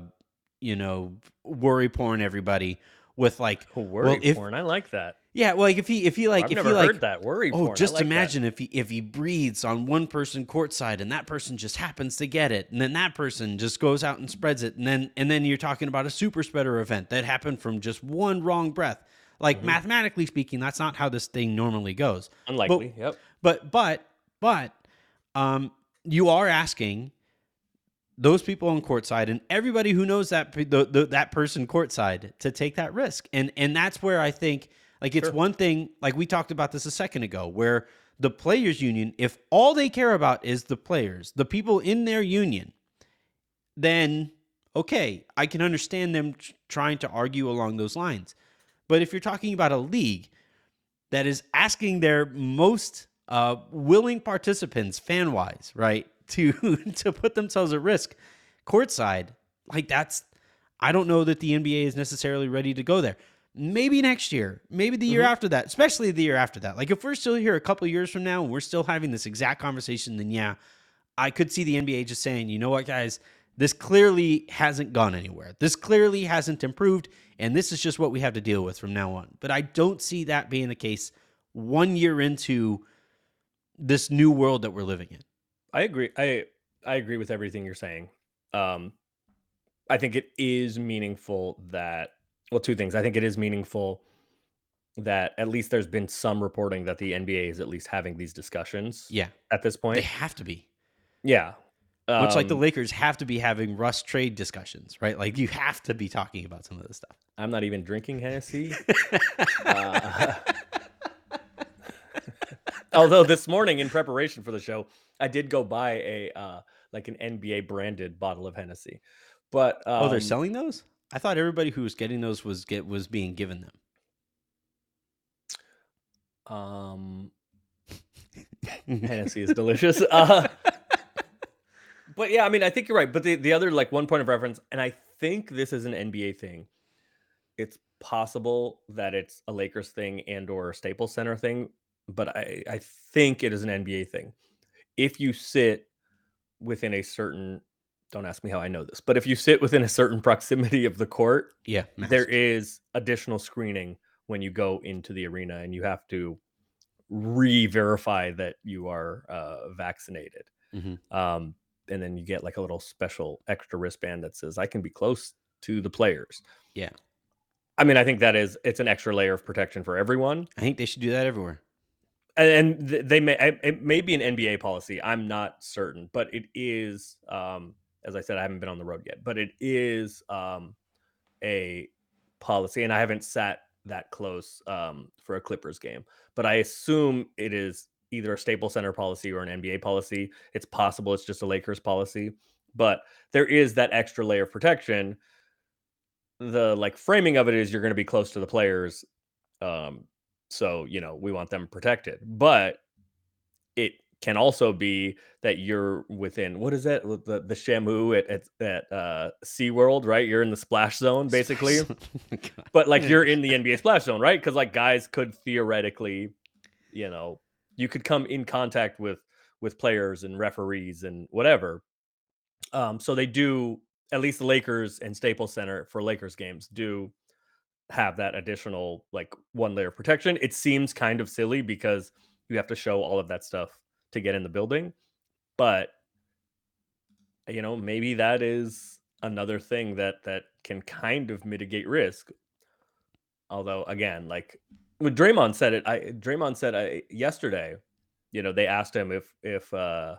you know, worry porn everybody with like Worry if- porn. I like that. Yeah, well, like if he if he like I've if he heard like that worry. oh, porn. Just like that. imagine if he if he breathes on one person courtside and that person just happens to get it, and then that person just goes out and spreads it, and then and then you're talking about a super spreader event that happened from just one wrong breath. Like Mm-hmm. mathematically speaking, that's not how this thing normally goes. Unlikely. yep. But but but um you are asking those people on courtside and everybody who knows that the, the, that person courtside to take that risk. And and that's where I think like it's Sure. one thing like we talked about this a second ago where the players union if all they care about is the players, the people in their union, then okay, I can understand them tr- trying to argue along those lines. But if you're talking about a league that is asking their most uh, willing participants, fan wise, right, to to put themselves at risk, courtside, like that's, I don't know that the NBA is necessarily ready to go there. Maybe next year, maybe the year mm-hmm. after that, especially the year after that. Like if we're still here a couple years from now and we're still having this exact conversation, then yeah, I could see the NBA just saying, you know what, guys, this clearly hasn't gone anywhere. This clearly hasn't improved, and this is just what we have to deal with from now on. But I don't see that being the case one year into this new world that we're living in. I agree. I I agree with everything you're saying. Um, I think it is meaningful that well, two things. I think it is meaningful that at least there's been some reporting that the NBA is at least having these discussions Yeah, at this point, they have to be. Yeah. Much like the Um, Lakers have to be having Russ trade discussions, right? Like you have to be talking about some of this stuff. I'm not even drinking Hennessy. Uh, although this morning in preparation for the show, I did go buy a uh, like an NBA branded bottle of Hennessy. But um, oh, they're selling those? I thought everybody who was getting those was get was being given them. Um, Hennessy is delicious. Uh, but yeah, I mean, I think you're right. But the, the other like one point of reference, and I think this is an NBA thing. It's possible that it's a Lakers thing and or Staples Center thing, but I, I think it is an NBA thing. If you sit within a certain don't ask me how I know this, but if you sit within a certain proximity of the court, Yeah, there is additional screening when you go into the arena and you have to re-verify that you are uh, vaccinated Mhm. um, and then you get like a little special extra wristband that says i can be close to the players Yeah. i mean i think that is it's an extra layer of protection for everyone I think they should do that everywhere. And, they may it may be an nba policy i'm not certain but it is um as i said i haven't been on the road yet but it is um a policy and i haven't sat that close um for a clippers game but i assume it is either a Staples Center policy or an nba policy. It's possible it's just a lakers policy but there is that extra layer of protection. The like framing of it is you're going to be close to the players um so you know we want them protected but it can also be that you're within what is that? The the shamu at at, at uh SeaWorld, right? You're in the splash zone basically. God. but like you're in the NBA splash zone right? Because like guys could theoretically you know you could come in contact with with players and referees and whatever. Um so they do at least the Lakers and Staples Center for Lakers games do have that additional like one layer of protection. It seems kind of silly because you have to show all of that stuff to get in the building, but you know, maybe that is another thing that that can kind of mitigate risk. Although again, like when Draymond said it, I Draymond said I, yesterday, you know, they asked him if if uh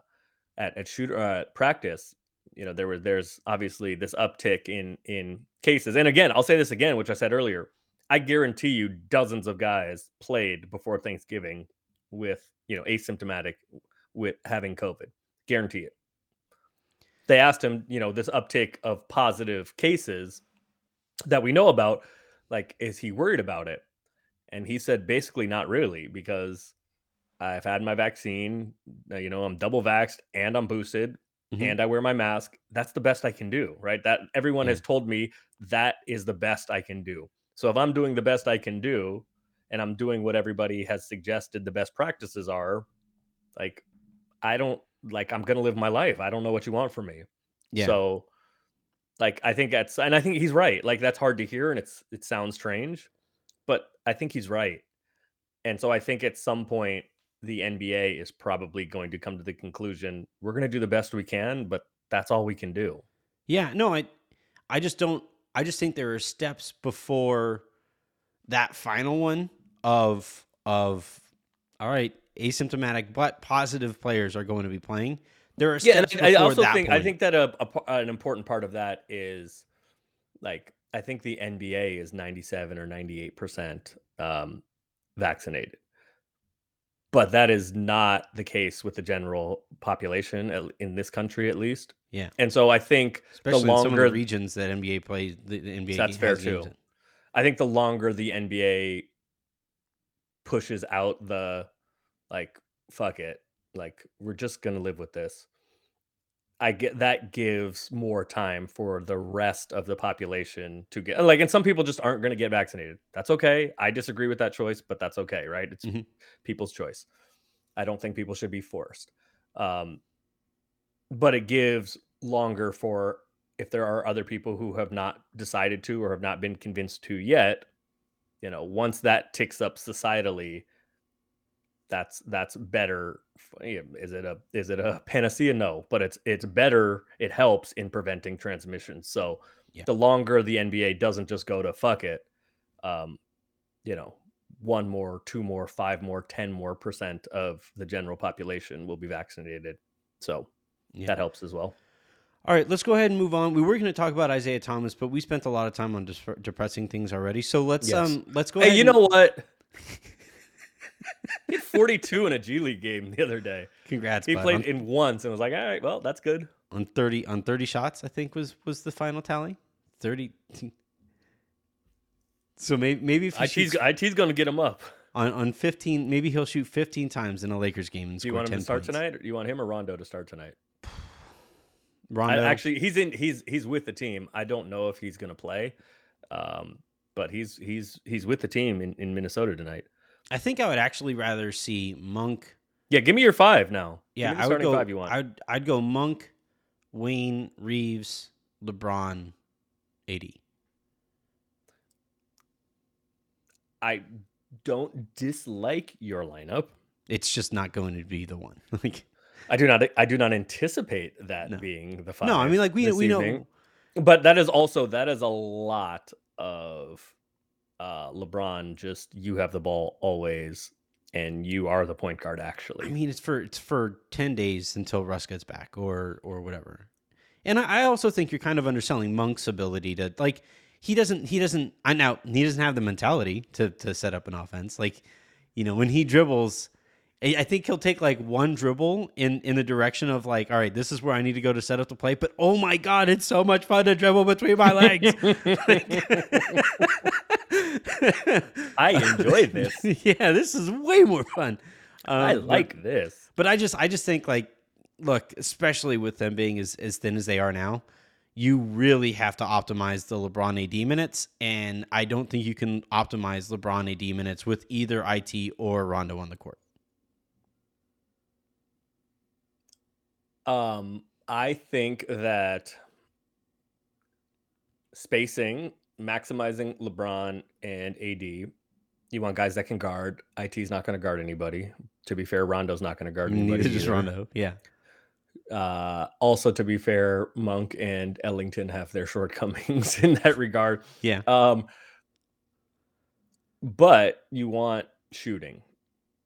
at at shooter uh, at practice, you know, there was there's obviously this uptick in in cases. And again, I'll say this again, which I said earlier. I guarantee you dozens of guys played before Thanksgiving with, you know, asymptomatic with having COVID. Guarantee it. They asked him, you know, this uptick of positive cases that we know about, like, is he worried about it? And he said, basically, not really, because I've had my vaccine, uh, you know, I'm double vaxxed and I'm boosted Mhm. and I wear my mask. That's the best I can do, right? That everyone Yeah. has told me that is the best I can do. So if I'm doing the best I can do and I'm doing what everybody has suggested the best practices are, like I don't like I'm going to live my life. I don't know what you want from me. Yeah. So like I think that's and I think he's right. Like that's hard to hear and it's it sounds strange, but I think he's right. And so I think at some point the NBA is probably going to come to the conclusion we're going to do the best we can, but that's all we can do. Yeah, no, I I just don't I just think there are steps before that final one of of all right, asymptomatic but positive players are going to be playing. There are Yeah, I, I also think I think that a, a an important part of that is like I think the NBA is 97 or 98% um, vaccinated. But that is not the case with the general population in this country, at least. Yeah. And so I think especially the in some of longer the regions that NBA plays the, the NBA That's fair, too. in. I think the longer the NBA pushes out the like fuck it, like we're just gonna live with this. I get that gives more time for the rest of the population to get like, and some people just aren't going to get vaccinated. That's okay. I disagree with that choice, but that's okay, right? It's Mhm. people's choice. I don't think people should be forced. Um, but it gives longer for if there are other people who have not decided to or have not been convinced to yet. You know, once that ticks up societally, that's that's better. Is it a is it a panacea? No, but it's it's better. It helps in preventing transmission. So Yeah. the longer the NBA doesn't just go to fuck it, um, you know, one more, two more, five more, ten more percent of the general population will be vaccinated. So Yeah. that helps as well. All right, let's go ahead and move on. We were going to talk about Isaiah Thomas, but we spent a lot of time on dis- depressing things already. So let's Yes. um let's go Hey, ahead. you and- know what? he had 42 in a G League game the other day. congrats. He bud. played on, in once and was like, all right, well, that's good. on thirty on thirty shots. I think was was the final tally. Thirty. So maybe maybe if IT's, IT's going to get him up. on on fifteen, maybe he'll shoot fifteen times in a Lakers game and Do you want him to start points. tonight, or do you want him or Rondo to start tonight? I, Rondo, actually, he's in. He's he's with the team. I don't know if he's going to play, um, but he's he's he's with the team in, in Minnesota tonight. I think I would actually rather see Monk. Yeah, give me your five now. Yeah, give me the I would go. five you want. I'd I'd go Monk, Wayne, Reaves, LeBron, AD. I don't dislike your lineup. It's just not going to be the one. like I do not. I do not anticipate that No. being the five. no, I mean like we we know. but that is also that is a lot of uh LeBron. Just you have the ball always, and you are the point guard. Actually, I mean, it's for it's for ten days until Russ gets back, or or whatever. And I, I also think you're kind of underselling Monk's ability to like. He doesn't. He doesn't. I now he doesn't have the mentality to to set up an offense. Like, you know, when he dribbles, I I think he'll take like one dribble in in the direction of like, all right, this is where I need to go to set up the play. But oh my god, it's so much fun to dribble between my legs. I enjoy this. yeah, this is way more fun. I Um, but- like this. but I just I just think like look, especially with them being as, as thin as they are now, you really have to optimize the LeBron AD minutes. And I don't think you can optimize LeBron AD minutes with either IT or Rondo on the court. Um, I think that spacing, maximizing LeBron and AD. You want guys that can guard. IT's not going to guard anybody. To be fair, Rondo's not going to guard anybody. Neither just. Rondo. Yeah. Uh, also, to be fair, Monk and Ellington have their shortcomings in that regard. Yeah. Um, but you want shooting,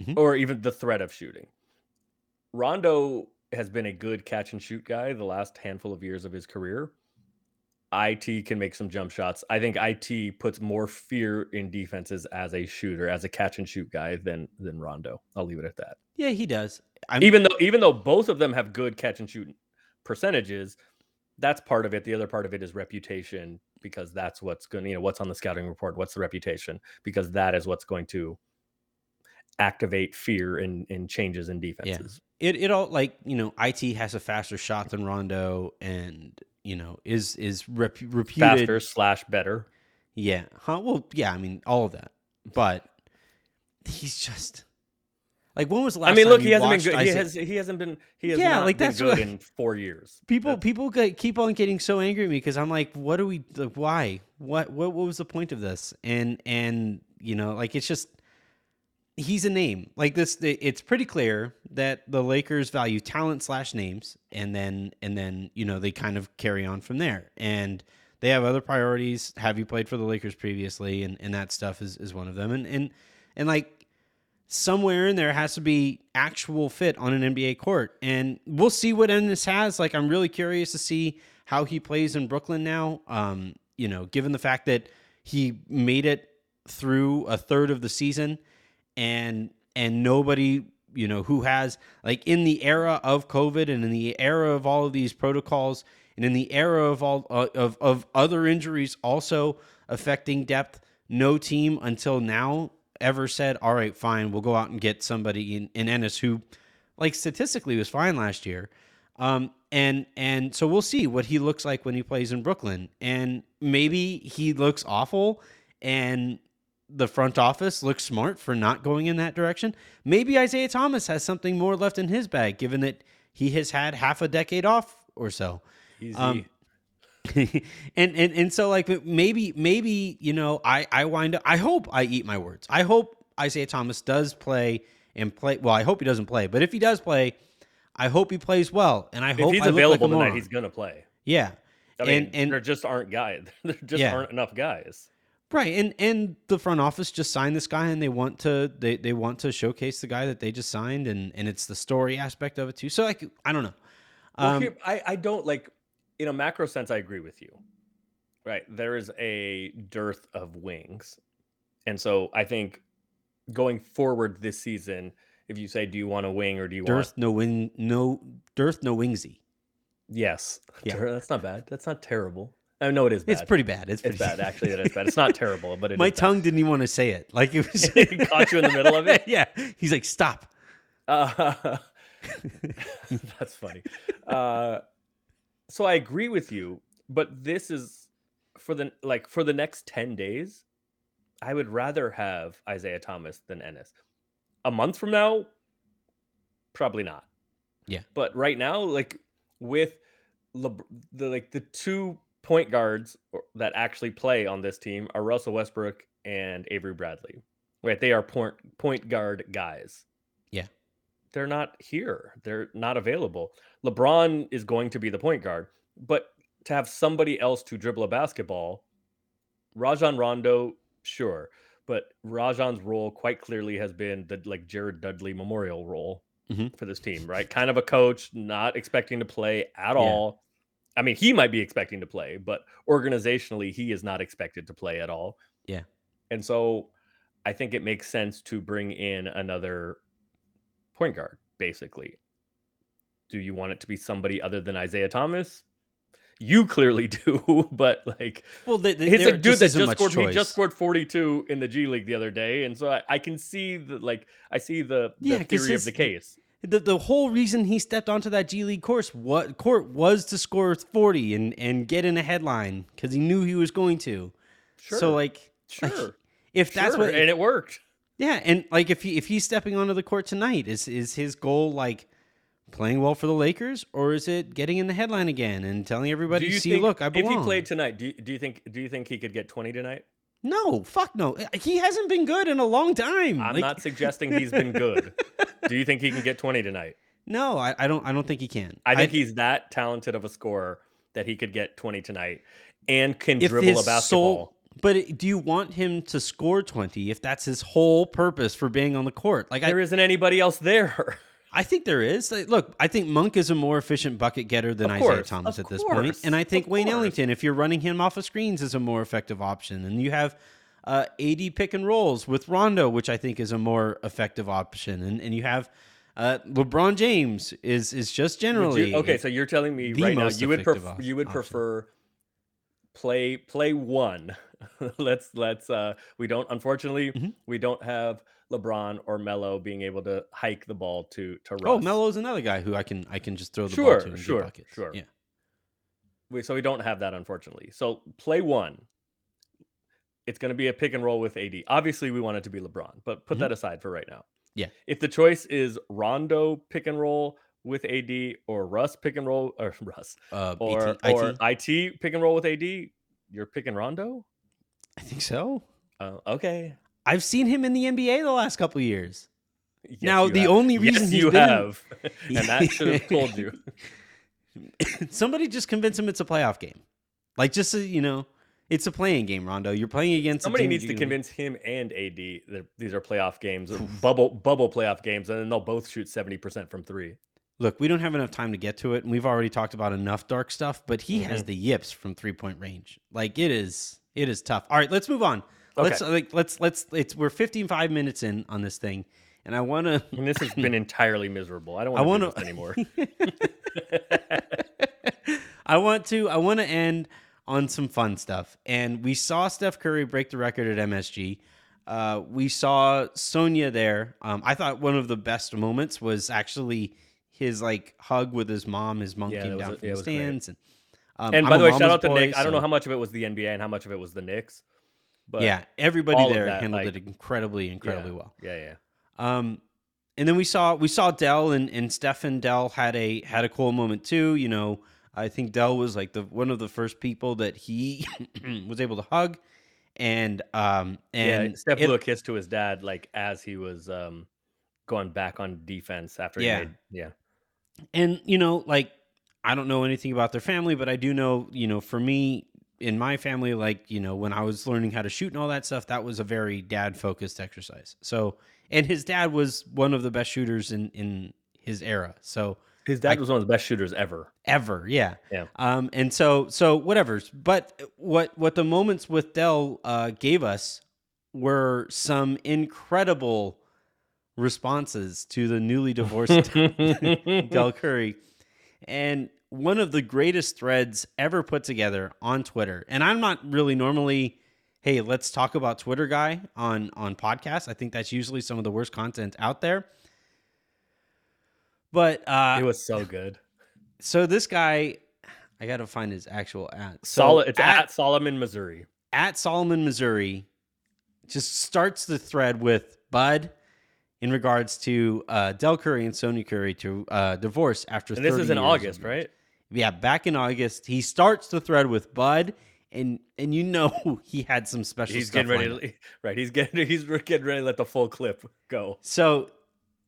Mhm. or even the threat of shooting. Rondo has been a good catch and shoot guy the last handful of years of his career. IT can make some jump shots. I think IT puts more fear in defenses as a shooter, as a catch and shoot guy than than Rondo. I'll leave it at that. Yeah, he does. I'm, Even though even though both of them have good catch and shoot percentages, that's part of it. The other part of it is reputation because that's what's going to, you know, what's on the scouting report, what's the reputation, because that is what's going to activate fear and, and changes in defenses. it it all like you know IT has a faster shot than Rondo, and you know is is rep, reputed Faster slash better. Yeah. Huh? Well, yeah. I mean, all of that, but he's just like when was the last? I mean, time look, he hasn't been good. He has he hasn't been he has Yeah, not like, been that's good what- in four years. people That- people get, keep on getting so angry at me because I'm like, what do we like? Why? What what what was the point of this? And and you know, like it's just he's a name like this. It's pretty clear that the Lakers value talent slash names, and then and then you know they kind of carry on from there. And they have other priorities. Have you played for the Lakers previously? And and that stuff is is one of them. And and and like somewhere in there has to be actual fit on an NBA court. And we'll see what Ennis has. Like I'm really curious to see how he plays in Brooklyn now. Um, you know, given the fact that he made it through a third of the season and and nobody you know who has like in the era of covid and in the era of all of these protocols and in the era of all uh, of of other injuries also affecting depth no team until now ever said all right fine we'll go out and get somebody in, in ennis who like statistically was fine last year. Um and and so we'll see what he looks like when he plays in brooklyn. And maybe he looks awful and the front office looks smart for not going in that direction. Maybe Isaiah Thomas has something more left in his bag, given that he has had half a decade off or so. Easy. Um, and, and and so like maybe maybe you know I I wind up I hope I eat my words. I hope Isaiah Thomas does play and play well. I hope he doesn't play, but if he does play, I hope he plays well. And I if hope he's I available like tonight, he's gonna play. Yeah, I mean, and, and there just aren't guys. There just yeah. aren't enough guys. Right, and and the front office just signed this guy, and they want to they, they want to showcase the guy that they just signed, and and it's the story aspect of it too. So like I don't know. Um, well, here, I I don't like in a macro sense. I agree with you. Right, there is a dearth of wings, and so I think going forward this season, if you say, do you want a wing or do you dearth want no wing no dearth no wingsy? Yes, yeah, that's not bad. That's not terrible. I know it is. Bad. It's pretty bad. It's, pretty it's bad. Actually, it is bad. It's not terrible, but my tongue didn't even want to say it. Like it was it caught you in the middle of it. yeah, he's like, stop. Uh, that's funny. Uh, so I agree with you, but this is for the like for the next ten days. I would rather have Isaiah Thomas than Ennis. A month from now, probably not. Yeah, but right now, like with Le- the like the two point guards that actually play on this team are Russell Westbrook and Avery Bradley. Right, they are point point guard guys. Yeah. They're not here. They're not available. LeBron is going to be the point guard, but to have somebody else to dribble a basketball, Rajon Rondo, sure, but Rajon's role quite clearly has been the like Jared Dudley memorial role mm-hmm. for this team, right? Kind of a coach, not expecting to play at yeah. all. I mean, he might be expecting to play, but organizationally, he is not expected to play at all. Yeah. And so I think it makes sense to bring in another point guard, basically. Do you want it to be somebody other than Isaiah Thomas? You clearly do, but like, well, the, the, it's a dude that just scored. Choice. He just scored forty-two in the G League the other day, and so I, I can see the like, I see the, the yeah, theory his, of the case the, the whole reason he stepped onto that G League course what court was to score 40 and and get in a headline because he knew he was going to. Sure. So like, sure. Like, if that's sure. what and it worked. Yeah, and like if he if he's stepping onto the court tonight, is is his goal like playing well for the Lakers, or is it getting in the headline again and telling everybody, "See, think, look, I belong." If he played tonight, do you, do you think do you think he could get twenty tonight? No, fuck no. He hasn't been good in a long time. I'm like... not suggesting he's been good. Do you think he can get 20 tonight? No, I, I don't. I don't think he can. I think I, he's that talented of a scorer that he could get 20 tonight and can dribble a basketball. Soul, but do you want him to score 20 if that's his whole purpose for being on the court? Like there not anybody else there. I think there is. Look, I think Monk is a more efficient bucket getter than course, Isaiah Thomas at this point, and I think Wayne Ellington, if you're running him off of screens, is a more effective option. And you have uh, AD pick and rolls with Rondo, which I think is a more effective option, and and you have. Uh, LeBron James is is just generally you, okay. So you're telling me right now you would pref- you would prefer play play one. let's let's uh we don't unfortunately mm-hmm. we don't have LeBron or Melo being able to hike the ball to to oh, Russ. Oh, Melo's another guy who I can I can just throw the sure, ball to and sure, buckets. Sure, yeah. We, so we don't have that unfortunately. So play one. It's going to be a pick and roll with AD. Obviously, we want it to be LeBron, but put mm-hmm. that aside for right now. Yeah. If the choice is Rondo pick and roll with AD or Russ pick and roll or Russ uh, or IT, or IT. IT pick and roll with AD, you're picking Rondo. I think so. Uh, okay. I've seen him in the NBA the last couple of years. Yes, Now, the have. only reason yes, you in- have, and that should have told you. Somebody just convince him it's a playoff game. Like just so you know, it's a playing game, Rondo. You're playing against a Somebody needs to convince him and AD that these are playoff games, bubble bubble playoff games, and then they'll both shoot seventy percent from three. Look, we don't have enough time to get to it, and we've already talked about enough dark stuff. But he Mm-hmm. has the yips from three point range. Like it is, it is tough. All right, let's move on. Let's like let's let's it's we're 55 minutes in on this thing, and I want to And this has been entirely miserable. I don't want to do anymore. I want to I want to end on some fun stuff. And we saw Steph Curry break the record at MSG. Uh, we saw Sonya there. Um, I thought one of the best moments was actually his like hug with his mom. His mom Yeah, came down a- from the was great. stands. And, um, and I'm by the way, shout out to boy, Nick. I don't know how much of it was the NBA and how much of it was the Knicks. But yeah, everybody there that, handled like- it incredibly, incredibly yeah, well. Yeah, yeah. Um, and then we saw we saw Dell and and Stefan Dell had a had a cool moment too. You know, I think Dell was like the one of the first people that he was able to hug, and um and yeah, Steph blew a kiss to his dad like as he was um going back on defense after he Yeah. made yeah. and you know like I don't know anything about their family, but I do know you know for me in my family, like you know when I was learning how to shoot and all that stuff, that was a very dad focused exercise. So and his dad was one of the best shooters in in his era. So His dad was one of the best shooters ever. ever yeah Yeah. um and so so whatever but what what the moments with dell uh gave us were some incredible responses to the newly divorced dell curry and one of the greatest threads ever put together on twitter and i'm not really normally hey let's talk about twitter guy on on podcasts i think that's usually some of the worst content out there but uh it was so good. so this guy, I got to find his actual at. So Solid. It's at, at Solomon, Missouri. at Solomon, Missouri. Just starts the thread with Bud in regards to uh, Dell Curry and Sonya Curry to uh, divorce after. And this 30 is in August, right? Yeah, back in August, he starts the thread with Bud, and and you know he had some special. He's stuff getting ready. To, right. He's getting. He's getting ready to let the full clip go. So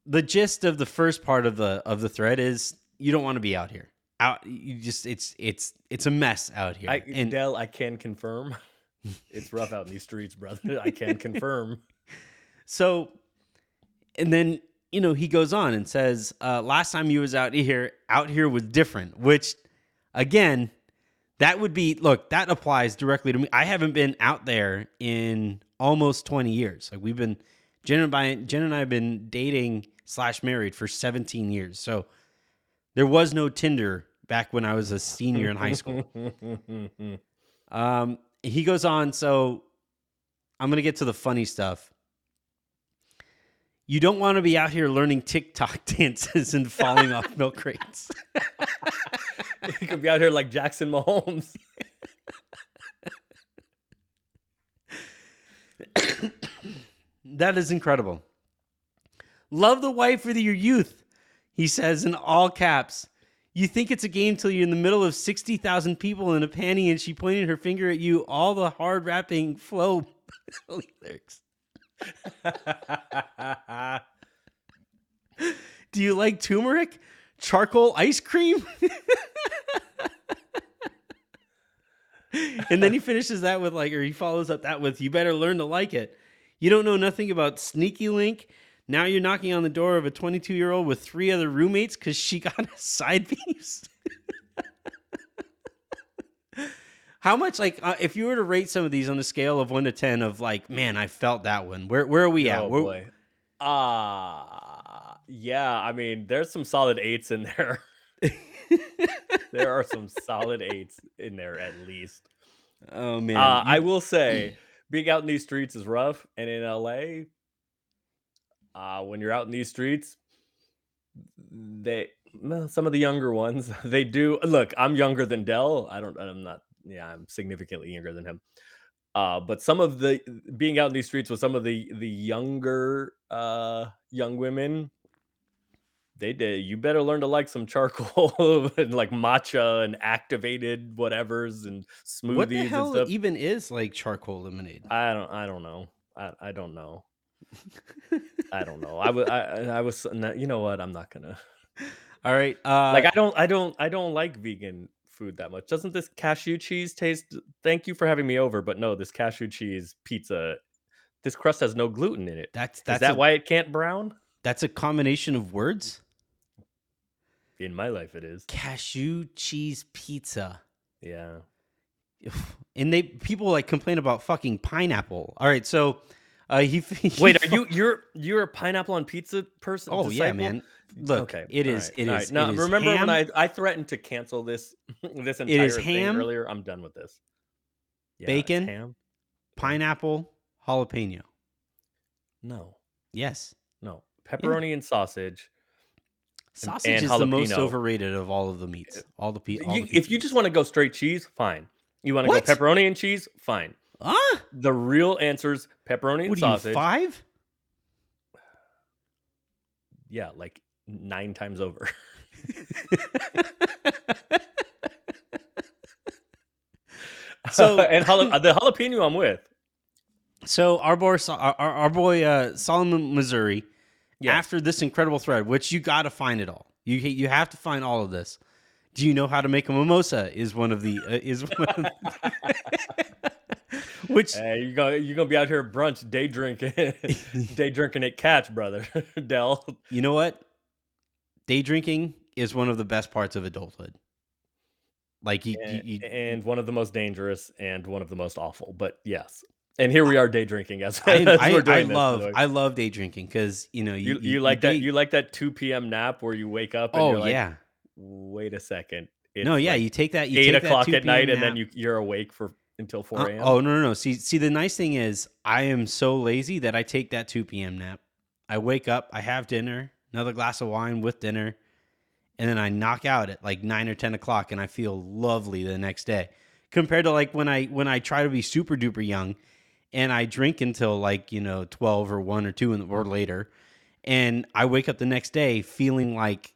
the gist of the first part of the of the thread is you don't want to be out here. Out you just it's it's it's a mess out here. I, and Dell, I can confirm. It's rough out in these streets, brother. I can confirm. so and then you know he goes on and says uh last time you was out here out here was different, which again that would be look, that applies directly to me. I haven't been out there in almost 20 years. Like we've been Jen and I Jen and I have been dating slash married for 17 years. So there was no Tinder back when I was a senior in high school. Um, he goes on. So I'm gonna get to the funny stuff. You don't want to be out here learning TikTok dances and falling off milk crates. you could be out here like Jackson Mahomes. That is incredible. Love the wife of your youth, he says in all caps. You think it's a game till you're in the middle of 60,000 people in a panty and she pointed her finger at you, all the hard rapping flow lyrics. Do you like turmeric? Charcoal ice cream? and then he finishes that with like, or he follows up that with, you better learn to like it. You don't know nothing about Sneaky Link. Now you're knocking on the door of a 22 year old with three other roommates because she got a side piece. How much, like, uh, if you were to rate some of these on a scale of one to 10, of like, man, I felt that one, where, where are we at? oh Where- boy. Ah, yeah. I mean, there's some solid eights in there. there are some solid eights in there at least. Oh, man. Uh, I will say, being out in these streets is rough, and in LA, uh, when you're out in these streets, they well, some of the younger ones they do look. I'm younger than Dell. I don't. I'm not. Yeah, I'm significantly younger than him. Uh, but some of the being out in these streets with some of the the younger uh young women, they did. You better learn to like some charcoal and like matcha and activated whatevers and smoothies what the and hell stuff. even is like charcoal lemonade? I don't I don't know. I, I don't know. I don't know. I was I, I was you know what? I'm not gonna. All right. Uh, like I don't I don't I don't like vegan food that much. Doesn't this cashew cheese taste? Thank you for having me over, but no, this cashew cheese pizza, this crust has no gluten in it. that's that's Is that a, why it can't brown? that's a combination of words. In my life, it is. Cashew cheese pizza. Yeah. And they people like complain about fucking pineapple. All right, so uh, he, he Wait, are you you're you're a pineapple on pizza person? Oh yeah, man. Look, okay, it is. right, It is. right. Now, it is remember ham, when I I threatened to cancel this this entire It is thing ham, earlier? I'm done with this. Yeah, bacon, ham. pineapple, jalapeno? No, Yes, no, pepperoni and sausage. sausage and is the most overrated of all of the meats. All the pe- all You, the if you just want to go straight cheese, fine. You want to go pepperoni and cheese, fine. Ah, The real answer's pepperoni and what are you sausage. five? Yeah, like nine times over. So- and jala- the jalapeno I'm with. So our boy, our, our boy uh, Solomon, Missouri, Yeah. after this incredible thread, which you got to find it all. You you have to find all of this. Do you know how to make a mimosa? Is one of the uh, is one of which Hey, you go you're gonna be out here at brunch day drinking day drinking at catch, brother. Dell. you know what? Day drinking is one of the best parts of adulthood. Like you, you, And, you and one of the most dangerous and one of the most awful. But yes. And here we are day drinking as, I, as I, I this, love the. I love day drinking because you know you you, you, like that day- you like that 2 p.m. nap where you wake up and oh you're like, yeah wait a second. no yeah like you take that you eight take o'clock 2 at night PM and then you you're awake for until 4 Uh, a.m. oh no no no! See see the nice thing is I am so lazy that I take that two p.m. nap. I wake up, I have dinner, another glass of wine with dinner, and then I knock out at like nine or ten o'clock, and I feel lovely the next day. Compared to like when I when I try to be super duper young, and I drink until like you know twelve or one or two in the, or later, and I wake up the next day feeling like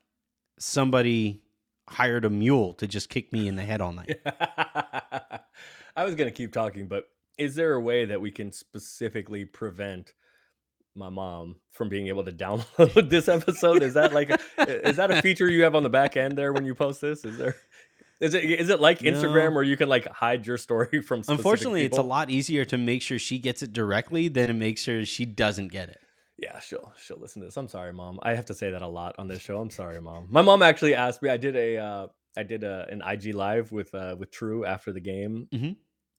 somebody hired a mule to just kick me in the head all night. I was gonna keep talking, but is there a way that we can specifically prevent my mom from being able to download this episode? Is that like is that a feature you have on the back end there when you post this? Is there is it is it like Instagram No. where you can like hide your story from Unfortunately, it's a lot easier to make sure she gets it directly than to make sure she doesn't get it. Yeah, she'll she'll listen to this. I'm sorry, mom. I have to say that a lot on this show. I'm sorry, mom. My mom actually asked me. I did a uh, I did a, an IG live with uh, with True after the game, Mhm.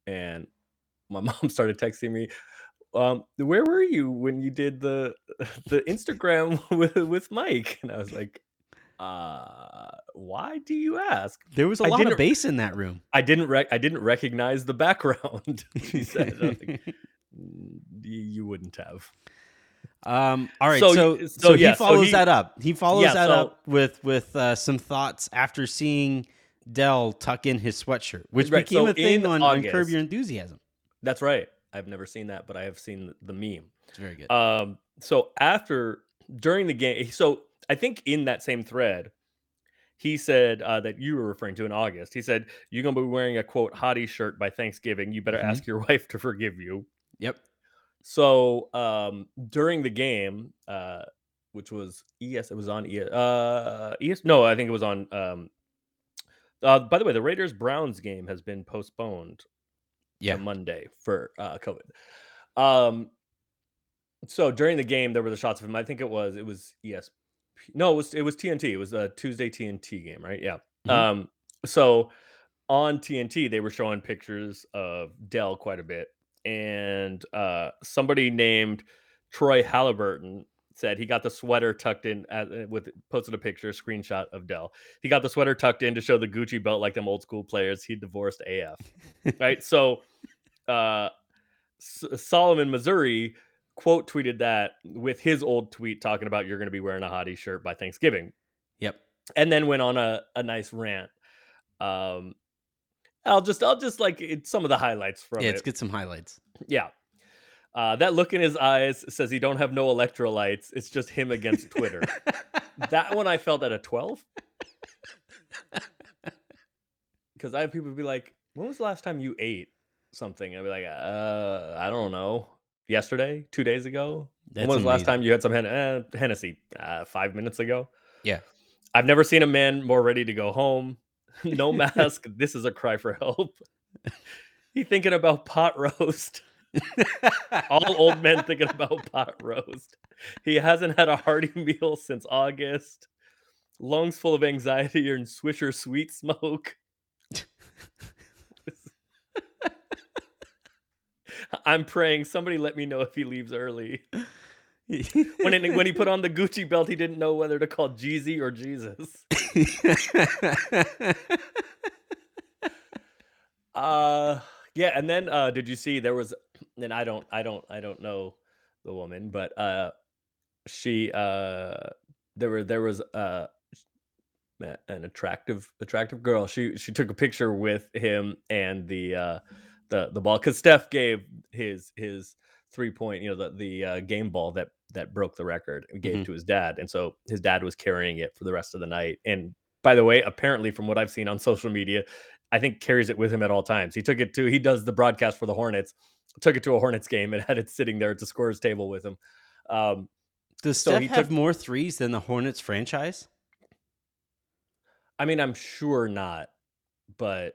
And my mom started texting me. Um, where were you when you did the the Instagram with with Mike? And I was like, uh, why do you ask? There was a I lot of bass in that room. I didn't rec- I didn't recognize the background. she said, I was like, "Mm, you wouldn't have. um, all right, So so so, so he yeah, so follows he- that up. He follows Yeah, that up with with uh, some thoughts after seeing Dell tuck in his sweatshirt, which Right, became so a thing in on, on Curb Your Enthusiasm. That's right. I've never seen that, but I have seen the meme. It's very good. Um, so after during the game, so I think in that same thread, he said uh, that you were referring to in August. He said you're gonna be wearing a quote hottie shirt by Thanksgiving. You better Mhm. ask your wife to forgive you. yep. So um, during the game, uh, which was ES, it was on ES, uh, ES. No, I think it was on. Um, uh, by the way, the Raiders Browns game has been postponed Yeah. to Monday for uh, COVID. Um, so during the game, there were the shots of him. I think it was it was yes, No, it was it was TNT. It was a Tuesday TNT game, right? Yeah. Mhm. Um, so on TNT, they were showing pictures of Dell quite a bit, and uh, somebody named Troy Halliburton said he got the sweater tucked in at, uh, with posted a picture, a screenshot of Dell. He got the sweater tucked in to show the Gucci belt like them old school players. He divorced AF, right? So, uh, S- Solomon, Missouri, quote tweeted that with his old tweet talking about you're going to be wearing a hottie shirt by Thanksgiving, Yep. and then went on a, a nice rant. Um, I'll just I'll just like it, some of the highlights from Yeah, it. let's get some highlights. Yeah. Uh, that look in his eyes says he don't have no electrolytes. It's just him against Twitter. that one I felt at a 12. Because I have people be like, when was the last time you ate something? I'd be like, uh, I don't know. yesterday, two days ago. That's when was the last time you had some Hen- uh, Hennessy? Uh, five minutes ago. Yeah. I've never seen a man more ready to go home. no mask. this is a cry for help. he thinking about pot roast. All old men thinking about pot roast. He hasn't had a hearty meal since August. Lungs full of anxiety and Swisher sweet smoke. I'm praying somebody let me know if he leaves early. When it, when he put on the Gucci belt, he didn't know whether to call Jeezy or Jesus. Uh yeah, and then uh did you see there was and I don't I don't I don't know the woman, but uh she uh there were there was uh an attractive attractive girl. She she took a picture with him and the uh the the ball cuz Steph gave his his three point, you know, the the uh, game ball that that broke the record and gave Mhm. to his dad. And so his dad was carrying it for the rest of the night. And by the way, apparently from what I've seen on social media, I think carries it with him at all times. He took it to he does the broadcast for the Hornets, took it to a Hornets game and had it sitting there at the scorer's table with him. Um, Does So Steph he have took- more threes than the Hornets franchise? I mean, I'm sure not, but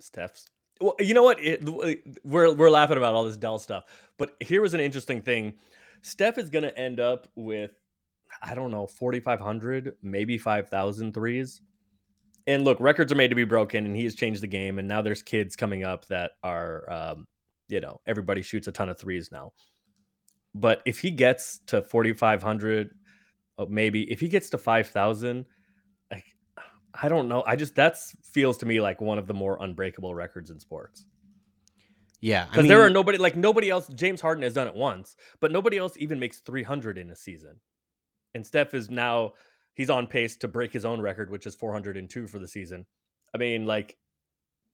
Steph's. Well, you know what? It, we're we're laughing about all this Dell stuff, but here was an interesting thing. Steph is going to end up with, I don't know, 4,500, maybe 5,000 threes. And look, records are made to be broken, and he has changed the game. And now there's kids coming up that are, um, you know, everybody shoots a ton of threes now. But if he gets to 4,500, oh, maybe if he gets to 5,000, like, I don't know. I just that feels to me like one of the more unbreakable records in sports. Yeah, I Because mean, there are nobody like nobody else. James Harden has done it once, but nobody else even makes 300 in a season. And Steph is now he's on pace to break his own record, which is 402 for the season. I mean, like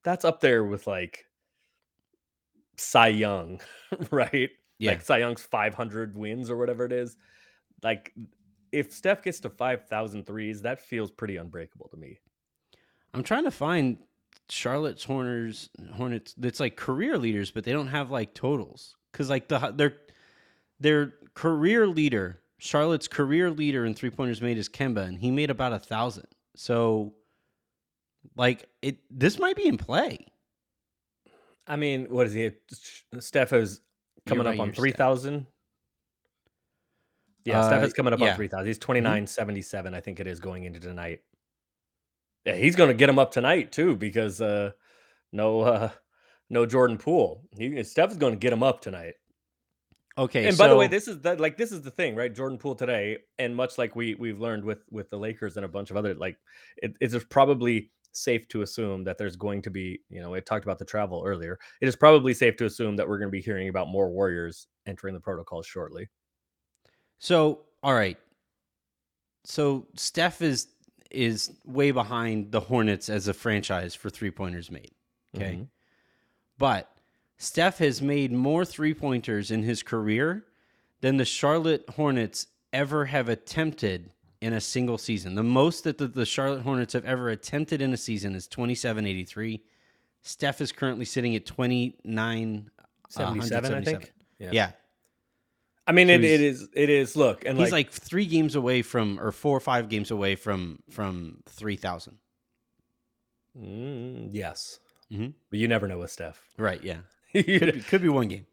that's up there with like Cy Young, right? Yeah. Like Cy Young's 500 wins or whatever it is. Like if Steph gets to 5,000 threes, that feels pretty unbreakable to me. I'm trying to find Charlotte's Hornets Hornets that's like career leaders, but they don't have like totals because like the their their career leader, Charlotte's career leader in three pointers made is Kemba, and he made about a thousand. So, like it, this might be in play. I mean, what is he? Steph is coming right, up on 3,000. Yeah, Steph Uh, is coming up yeah. on 3,000. He's 29.77, I think it is going into tonight. Yeah, he's going to get him up tonight too because uh no uh no Jordan Poole. He Steph is going to get him up tonight. Okay, and by the way, so- this is that like this is the thing, right? Jordan Poole today, and much like we we've learned with with the Lakers and a bunch of other like it, it's just probably safe to assume that there's going to be, you know, we talked about the travel earlier. It is probably safe to assume that we're going to be hearing about more Warriors entering the protocols shortly. So, all right. So Steph is is way behind the Hornets as a franchise for three pointers made. Okay. Mhm. But Steph has made more three pointers in his career than the Charlotte Hornets ever have attempted in a single season. The most that the, the Charlotte Hornets have ever attempted in a season is 2783. Steph is currently sitting at 29 uh, I think. Yeah. Yeah. I mean, So it, it is it is look and He's like, like, three games away from, or four or five games away from from three thousand. mm, yes, Mhm. but you never know with Steph. Right? Yeah. Could be, could be one game.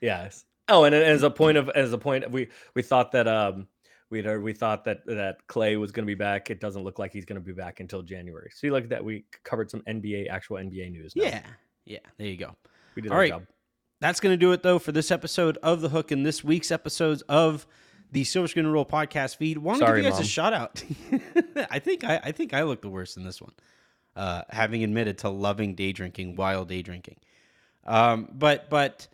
Yes. Oh, and as a point of as a point, we we thought that um we we thought that that Klay was going to be back. It doesn't look like he's going to be back until January. See, at that. We covered some NBA actual NBA news. now. Yeah. Yeah. There you go. we did All our right. job. That's going to do it, though, for this episode of The Hook and this week's episodes of the Silver Screen and Roll podcast feed. Want to give you guys a shout out. I think I, I think I look the worst in this one, uh, having admitted to loving day drinking while day drinking. Um, but but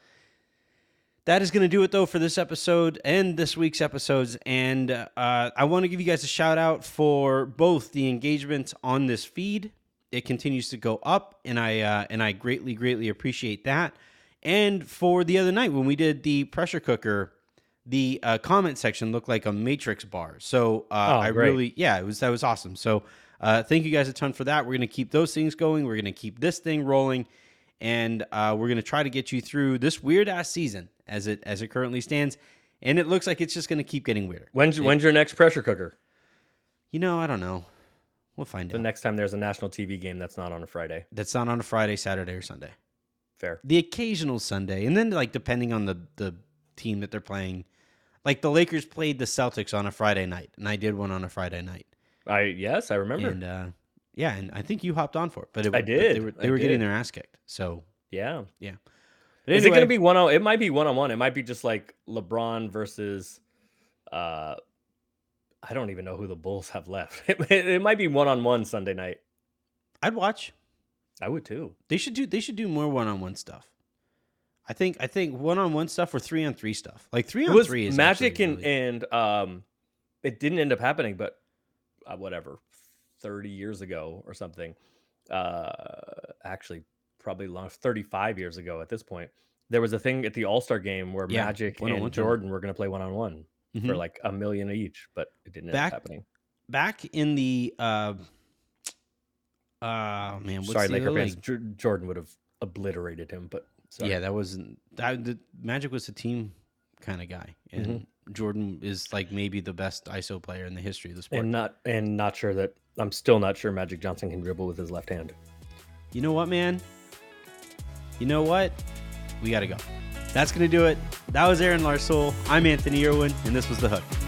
that is going to do it though for this episode and this week's episodes. And uh, I want to give you guys a shout out for both the engagement on this feed. It continues to go up, and I uh, and I greatly greatly appreciate that. And for the other night when we did the pressure cooker, the uh, comment section looked like a matrix bar. So uh, Oh, I great. really yeah, it was that was awesome. So uh, thank you guys a ton for that. We're gonna keep those things going. We're gonna keep this thing rolling. And uh, we're gonna try to get you through this weird ass season as it as it currently stands, and it looks like it's just gonna keep getting weirder. When's when's your next pressure cooker? You know, I don't know. We'll find out. The next time there's a national TV game that's not on a Friday. That's not on a Friday, Saturday, or Sunday. Fair. The occasional Sunday, and then like depending on the the team that they're playing, like the Lakers played the Celtics on a Friday night, and I did one on a Friday night, I yes, I remember. and uh, yeah, and I think you hopped on for it, but it, I but They did, were, I they were getting their ass kicked. So yeah. yeah. But Is it going to be one on? It might be one on one. It might be just like LeBron versus. uh I don't even know who the Bulls have left. It, it might be one on one Sunday night. I'd watch. I would too. They should do. They should do more one on one stuff. I think. I think one on one stuff or three on three stuff. Like three on three is Magic and really- and um, it didn't end up happening, but uh, whatever, thirty years ago or something. Uh, actually, probably long, thirty-five years ago at this point. There was a thing at the All Star game where Yeah, Magic and. Jordan were going to play one on one for Mhm. like a million each, but it didn't Back- end up happening. back in the. Uh, uh man, sorry, Laker fans. Jor- Jordan would have obliterated him, but sorry. Yeah, that wasn't that. The Magic was a team kind of guy, and Mm-hmm. Jordan is like maybe the best ISO player in the history of the sport. and not and not sure that I'm still not sure Magic Johnson can dribble with his left hand. you know what, man? You know what? We got to go. That's going to do it. That was Aaron Larsuel. I'm Anthony Irwin, and this was The Hook.